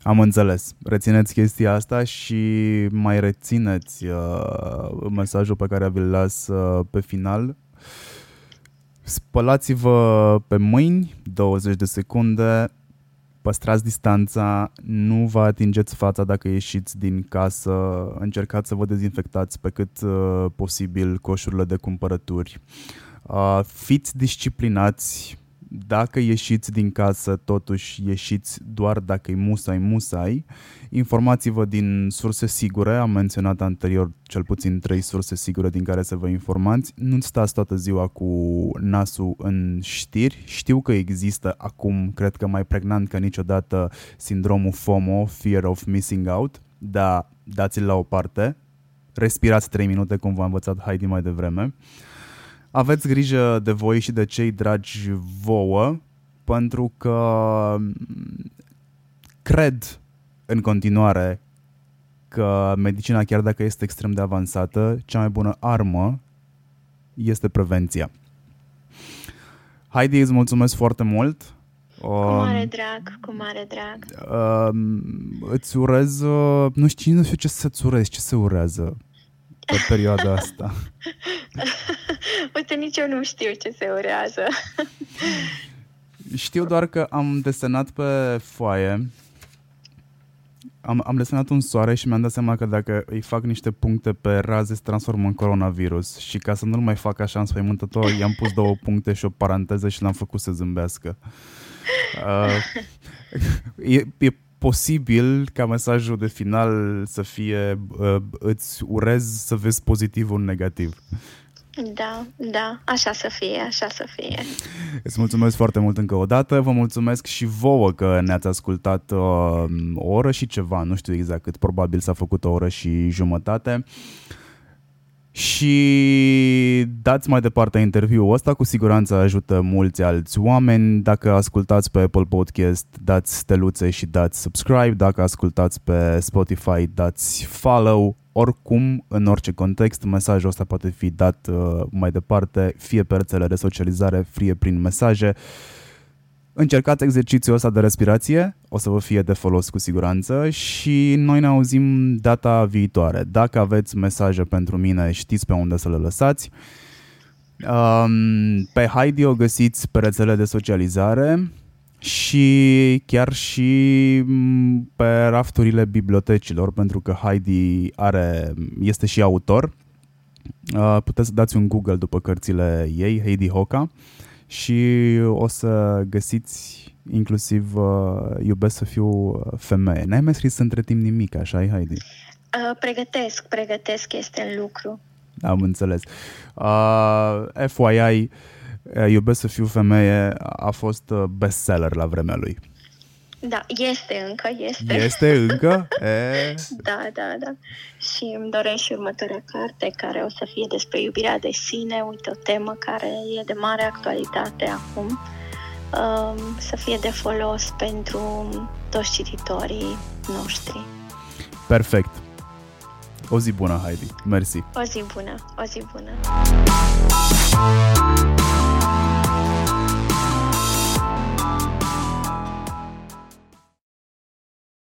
Am înțeles. Rețineți chestia asta și mai rețineți uh, mesajul pe care vi-l las uh, pe final. Spălați-vă pe mâini 20 de secunde, păstrați distanța, nu vă atingeți fața dacă ieșiți din casă, încercați să vă dezinfectați pe cât uh, posibil coșurile de cumpărături. Uh, fiți disciplinați, dacă ieșiți din casă, totuși ieșiți doar dacă e musai, musai. Informați-vă din surse sigure, am menționat anterior cel puțin trei surse sigure din care să vă informați. Nu stați toată ziua cu nasul în știri. Știu că există acum, cred că mai pregnant ca niciodată, sindromul FOMO, Fear of Missing Out, dar dați-l la o parte, respirați 3 minute, cum v-a învățat Heidi mai devreme. Uh, aveți grijă de voi și de cei dragi vouă, pentru că mm, cred în continuare că medicina, chiar dacă este extrem de avansată, cea mai bună armă este prevenția. Heidi, îți mulțumesc foarte mult. Cu mare drag, cu mare drag. Uh, îți urez, uh, nu știu, nu știu ce să-ți urez, ce se urează pe perioada asta. *laughs* Uite, nici eu nu știu ce se urează. Știu doar că am desenat pe foaie am, am desenat un soare și mi-am dat seama că dacă îi fac niște puncte pe raze se transformă în coronavirus și ca să nu-l mai fac așa înspăimântător, i-am pus două puncte și o paranteză și l-am făcut să zâmbească. Uh, *laughs* e, e posibil ca mesajul de final să fie uh, îți urez să vezi pozitiv un negativ. Da, da, așa să fie, așa să fie. Îți mulțumesc foarte mult încă o dată, vă mulțumesc și vouă că ne-ați ascultat uh, o oră și ceva, nu știu exact cât, probabil s-a făcut o oră și jumătate. Și dați mai departe interviul ăsta, cu siguranță ajută mulți alți oameni. Dacă ascultați pe Apple Podcast, dați steluțe și dați subscribe. Dacă ascultați pe Spotify, dați follow oricum, în orice context, mesajul ăsta poate fi dat uh, mai departe, fie pe rețele de socializare, fie prin mesaje. Încercați exercițiul ăsta de respirație, o să vă fie de folos cu siguranță și noi ne auzim data viitoare. Dacă aveți mesaje pentru mine, știți pe unde să le lăsați. Um, pe Heidi o găsiți pe rețele de socializare și chiar și mm, pe rafturile bibliotecilor, pentru că Heidi are, este și autor. Uh, puteți să dați un Google după cărțile ei, Heidi Hoca, și o să găsiți inclusiv uh, Iubesc să fiu uh, femeie. N-ai mai scris între timp nimic, așa e, Heidi? Uh, pregătesc, pregătesc, este în lucru. Am înțeles. Uh, FYI, Eh, Iubesc să fiu femeie a fost uh, bestseller la vremea lui. Da, este încă, este. Este încă? *laughs* E... Da, da, da. Și îmi doresc și următoarea carte care o să fie despre iubirea de sine, uite, o temă care e de mare actualitate acum, um, să fie de folos pentru toți cititorii noștri. Perfect. O zi bună, Heidi. Mersi. O zi bună, o zi bună.